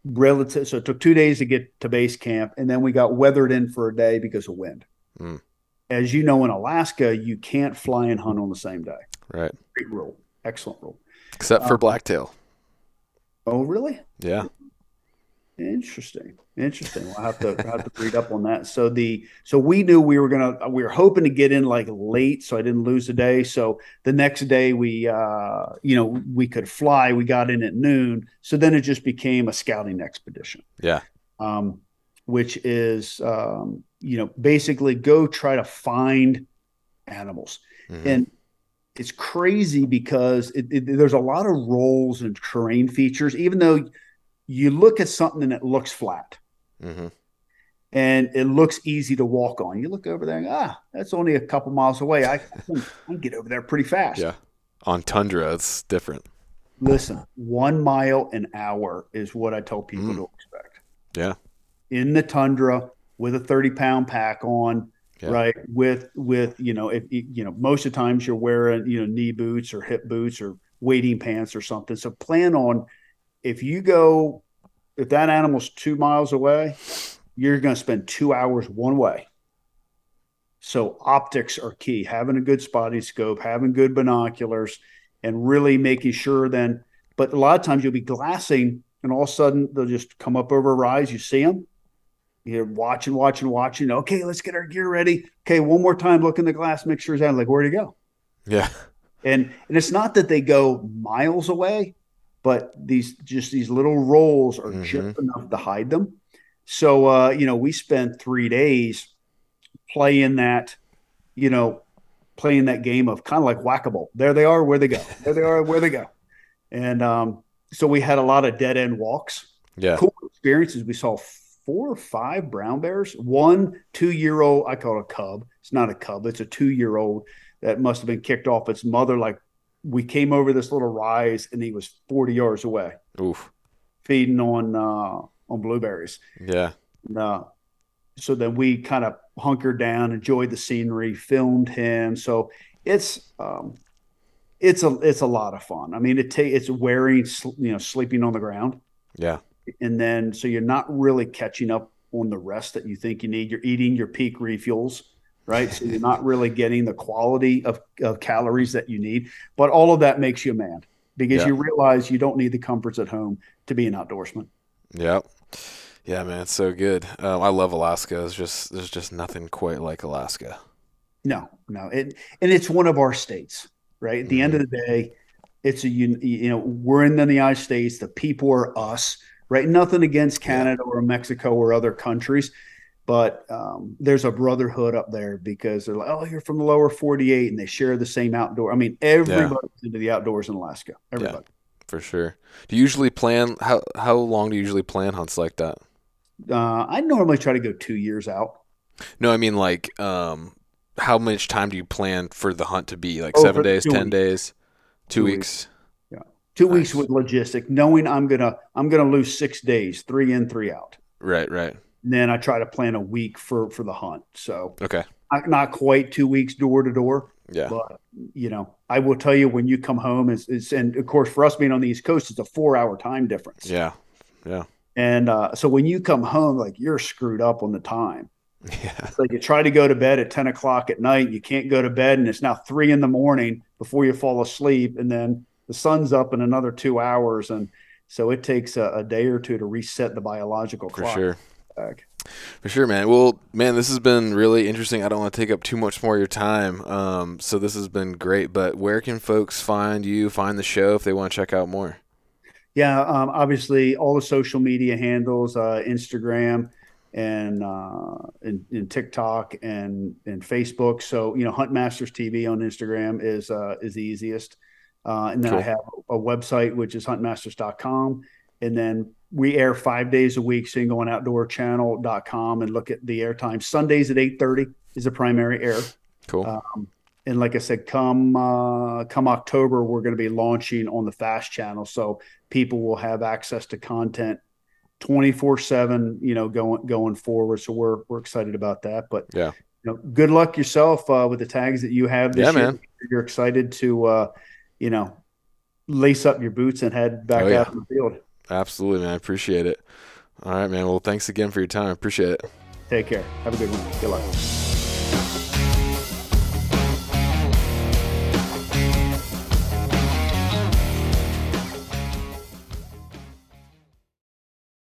relative so it took two days to get to base camp and then we got weathered in for a day because of wind. Mm. As you know in Alaska, you can't fly and hunt on the same day. right. Great rule. Excellent rule. Except for uh, blacktail. Oh, really? Yeah. Interesting. Interesting. We'll have to have to read up on that. So the so we knew we were gonna we were hoping to get in like late, so I didn't lose a day. So the next day we uh you know we could fly. We got in at noon. So then it just became a scouting expedition. Yeah. Um, which is um, you know, basically go try to find animals. Mhm. And it's crazy because it, it, there's a lot of rolls and terrain features, even though you look at something and it looks flat Mhm. and it looks easy to walk on. You look over there and ah, that's only a couple miles away. I, I, can, I can get over there pretty fast. Yeah. On tundra, it's different. Listen, one mile an hour is what I tell people Mm. to expect. Yeah. In the tundra with a 30 pound pack on, Yeah. right? With, with, you know, if you know, most of the times you're wearing, you know, knee boots or hip boots or wading pants or something. So plan on if you go, if that animal's two miles away, you're going to spend two hours one way. So optics are key. Having a good spotting scope, having good binoculars, and really making sure then. But a lot of times you'll be glassing, and all of a sudden they'll just come up over a rise. You see them. You're watching, watching, watching. Okay, let's get our gear ready. Okay, one more time. Look in the glass. Make sure it's out. Like where'd he go? Yeah. And and it's not that they go miles away, but these just these little rolls are Mhm. just enough to hide them. So uh, you know, we spent three days playing that, you know, playing that game of kind of like whack-a-mole. There they are, where they go. There they are, where they go. And um, so we had a lot of dead end walks. Yeah. Cool experiences. We saw four or five brown bears. One two-year-old, I call it a cub. It's not a cub. It's a two-year-old that must have been kicked off its mother. Like we came over this little rise, and he was 40 yards away Oof. feeding on uh, on blueberries. Yeah. And, uh, so then we kind of hunkered down, enjoyed the scenery, filmed him. So it's um, it's a it's a lot of fun. I mean, it ta- it's wearing you know sleeping on the ground, Yeah. and then so you're not really catching up on the rest that you think you need. You're eating your Peak Refuels, right? So you're not really getting the quality of, of calories that you need. But all of that makes you a man because Yeah. you realize you don't need the comforts at home to be an outdoorsman. Yep. Yeah, man, it's so good. Um, I love Alaska. It's just there's just nothing quite like Alaska. No, no, it, and it's one of our states, right? At the end of the day, it's a un- you know we're in the United States. The people are us, right? Nothing against Canada or Mexico or other countries, but um, there's a brotherhood up there because they're like, oh, you're from the lower 48, and they share the same outdoor. I mean, everybody's into the outdoors in Alaska. Everybody. For sure. Do you usually plan how how long do you usually plan hunts like that? Uh, I normally try to go two years out. No, I mean like um how much time do you plan for the hunt to be? Like Oh, seven days, ten weeks. days, two, Two weeks. Two Nice. weeks with logistic, knowing I'm gonna I'm gonna lose six days, three in, three out. Right, right. And then I try to plan a week for for the hunt. So Okay. not, not quite two weeks door to door, Yeah. But you know, I will tell you when you come home is, is and of course for us being on the East Coast, it's a four hour time difference. Yeah. Yeah. And uh, so when you come home, like you're screwed up on the time. Yeah. It's like you try to go to bed at 10 o'clock at night, you can't go to bed, and it's now three in the morning before you fall asleep. And then the sun's up in another two hours. And so it takes a, a day or two to reset the biological clock. For sure. Back. For sure, man. Well, man, this has been really interesting. I don't want to take up too much more of your time. Um, so this has been great. But where can folks find you, find the show if they want to check out more? Yeah, um, obviously all the social media handles, uh, Instagram and, uh, and and TikTok and and Facebook. So you know, Huntmasters TV on Instagram is uh, is the easiest. Uh, and then Cool. I have a website which is huntmasters.com. And then we air five days a week. So you can go on outdoorchannel.com and look at the airtime. Sundays at 8:30 is the primary air. Cool. Um, and like I said, come uh, come October, we're going to be launching on the Fast channel, so people will have access to content twenty four seven. You know, going going forward. So we're we're excited about that. But Yeah. you know, good luck yourself uh, with the tags that you have this Yeah, year. man. You're excited to uh, you know lace up your boots and head back Oh, yeah. out in the field. Absolutely, man. I appreciate it. All right, man. Well, thanks again for your time. Appreciate it. Take care. Have a good one. Good luck.